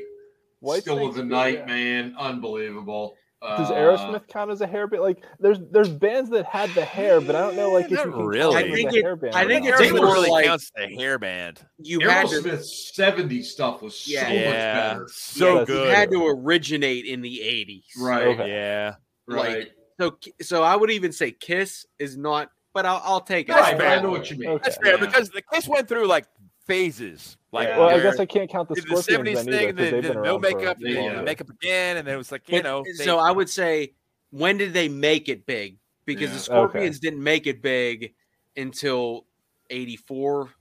White Still Snake's of the night, man. Unbelievable. Does Uh, Aerosmith count as a hair band? Like, there's there's bands that had the hair, but I don't know, like, if you really. I think a it- hair band. I think not. it's Taylor more like- counts the hair band. You had. Aerosmith's 70s stuff was so Yeah. much Yeah, better. so Yeah, You good. had to originate in the 80s. Right. Okay. Yeah, like- Right. So, so I would even say Kiss is not, but I'll, I'll take it. Right, fair. I know what you mean. Okay. that's fair Yeah. because the Kiss went through like phases. Like Yeah. Well, I guess I can't count the the Scorpions seventies then either thing, because the, they've the been no makeup, the, Yeah. long the makeup again, and then it was like you But- know. they- so I would say, when did they make it big? Because Yeah. the Scorpions didn't make it big until '84.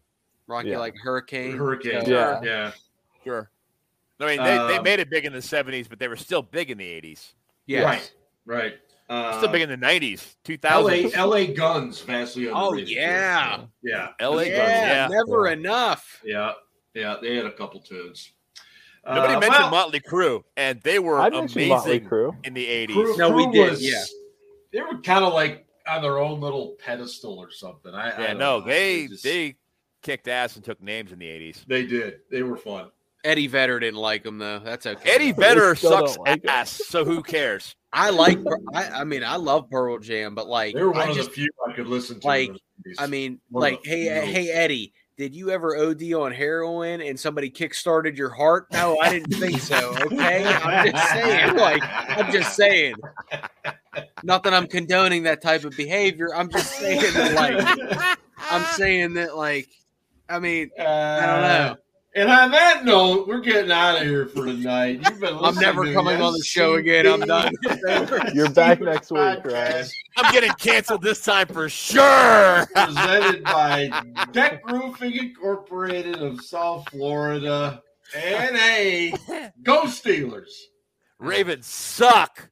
Rocky Yeah. like hurricane. Hurricane. So- Yeah. Yeah. sure. I mean, they, they Um, made it big in the seventies, but they were still big in the eighties. Yes. Right. Right. Uh, Still big in the nineties, two LA. LA Guns, vastly Oh underrated. yeah. Yeah. LA yeah, Guns, yeah. never Yeah. enough. Yeah. Yeah. They had a couple tunes. Nobody Uh, mentioned well, Motley Crue, and they were I mentioned Motley amazing in the '80s. Crew, No, we did, was- yeah. They were kind of like on their own little pedestal or something. I, I Yeah, don't no, know. they just- they kicked ass and took names in the '80s. they did. They were fun. Eddie Vedder didn't like him though. That's okay. Eddie Vedder sucks like it. ass, so who cares? I like. I, I mean, I love Pearl Jam, but like, They were one I of just, the few I could listen to. like, in the 80s. I mean, One like, hey, hey, Eddie, did you ever OD on heroin and somebody kickstarted your heart? No, I didn't think so. Okay, I'm just saying. Like, I'm just saying. Not that I'm condoning that type of behavior. I'm just saying that, like, I'm saying that, like, I mean, Uh, I don't know. And on that note, we're getting out of here for tonight. You've been I'm never coming on the show again. I'm done. You're back next week, Podcast right? I'm getting canceled this time for sure. Presented by Deck Roofing Incorporated of South Florida. And hey, go Steelers. Ravens suck.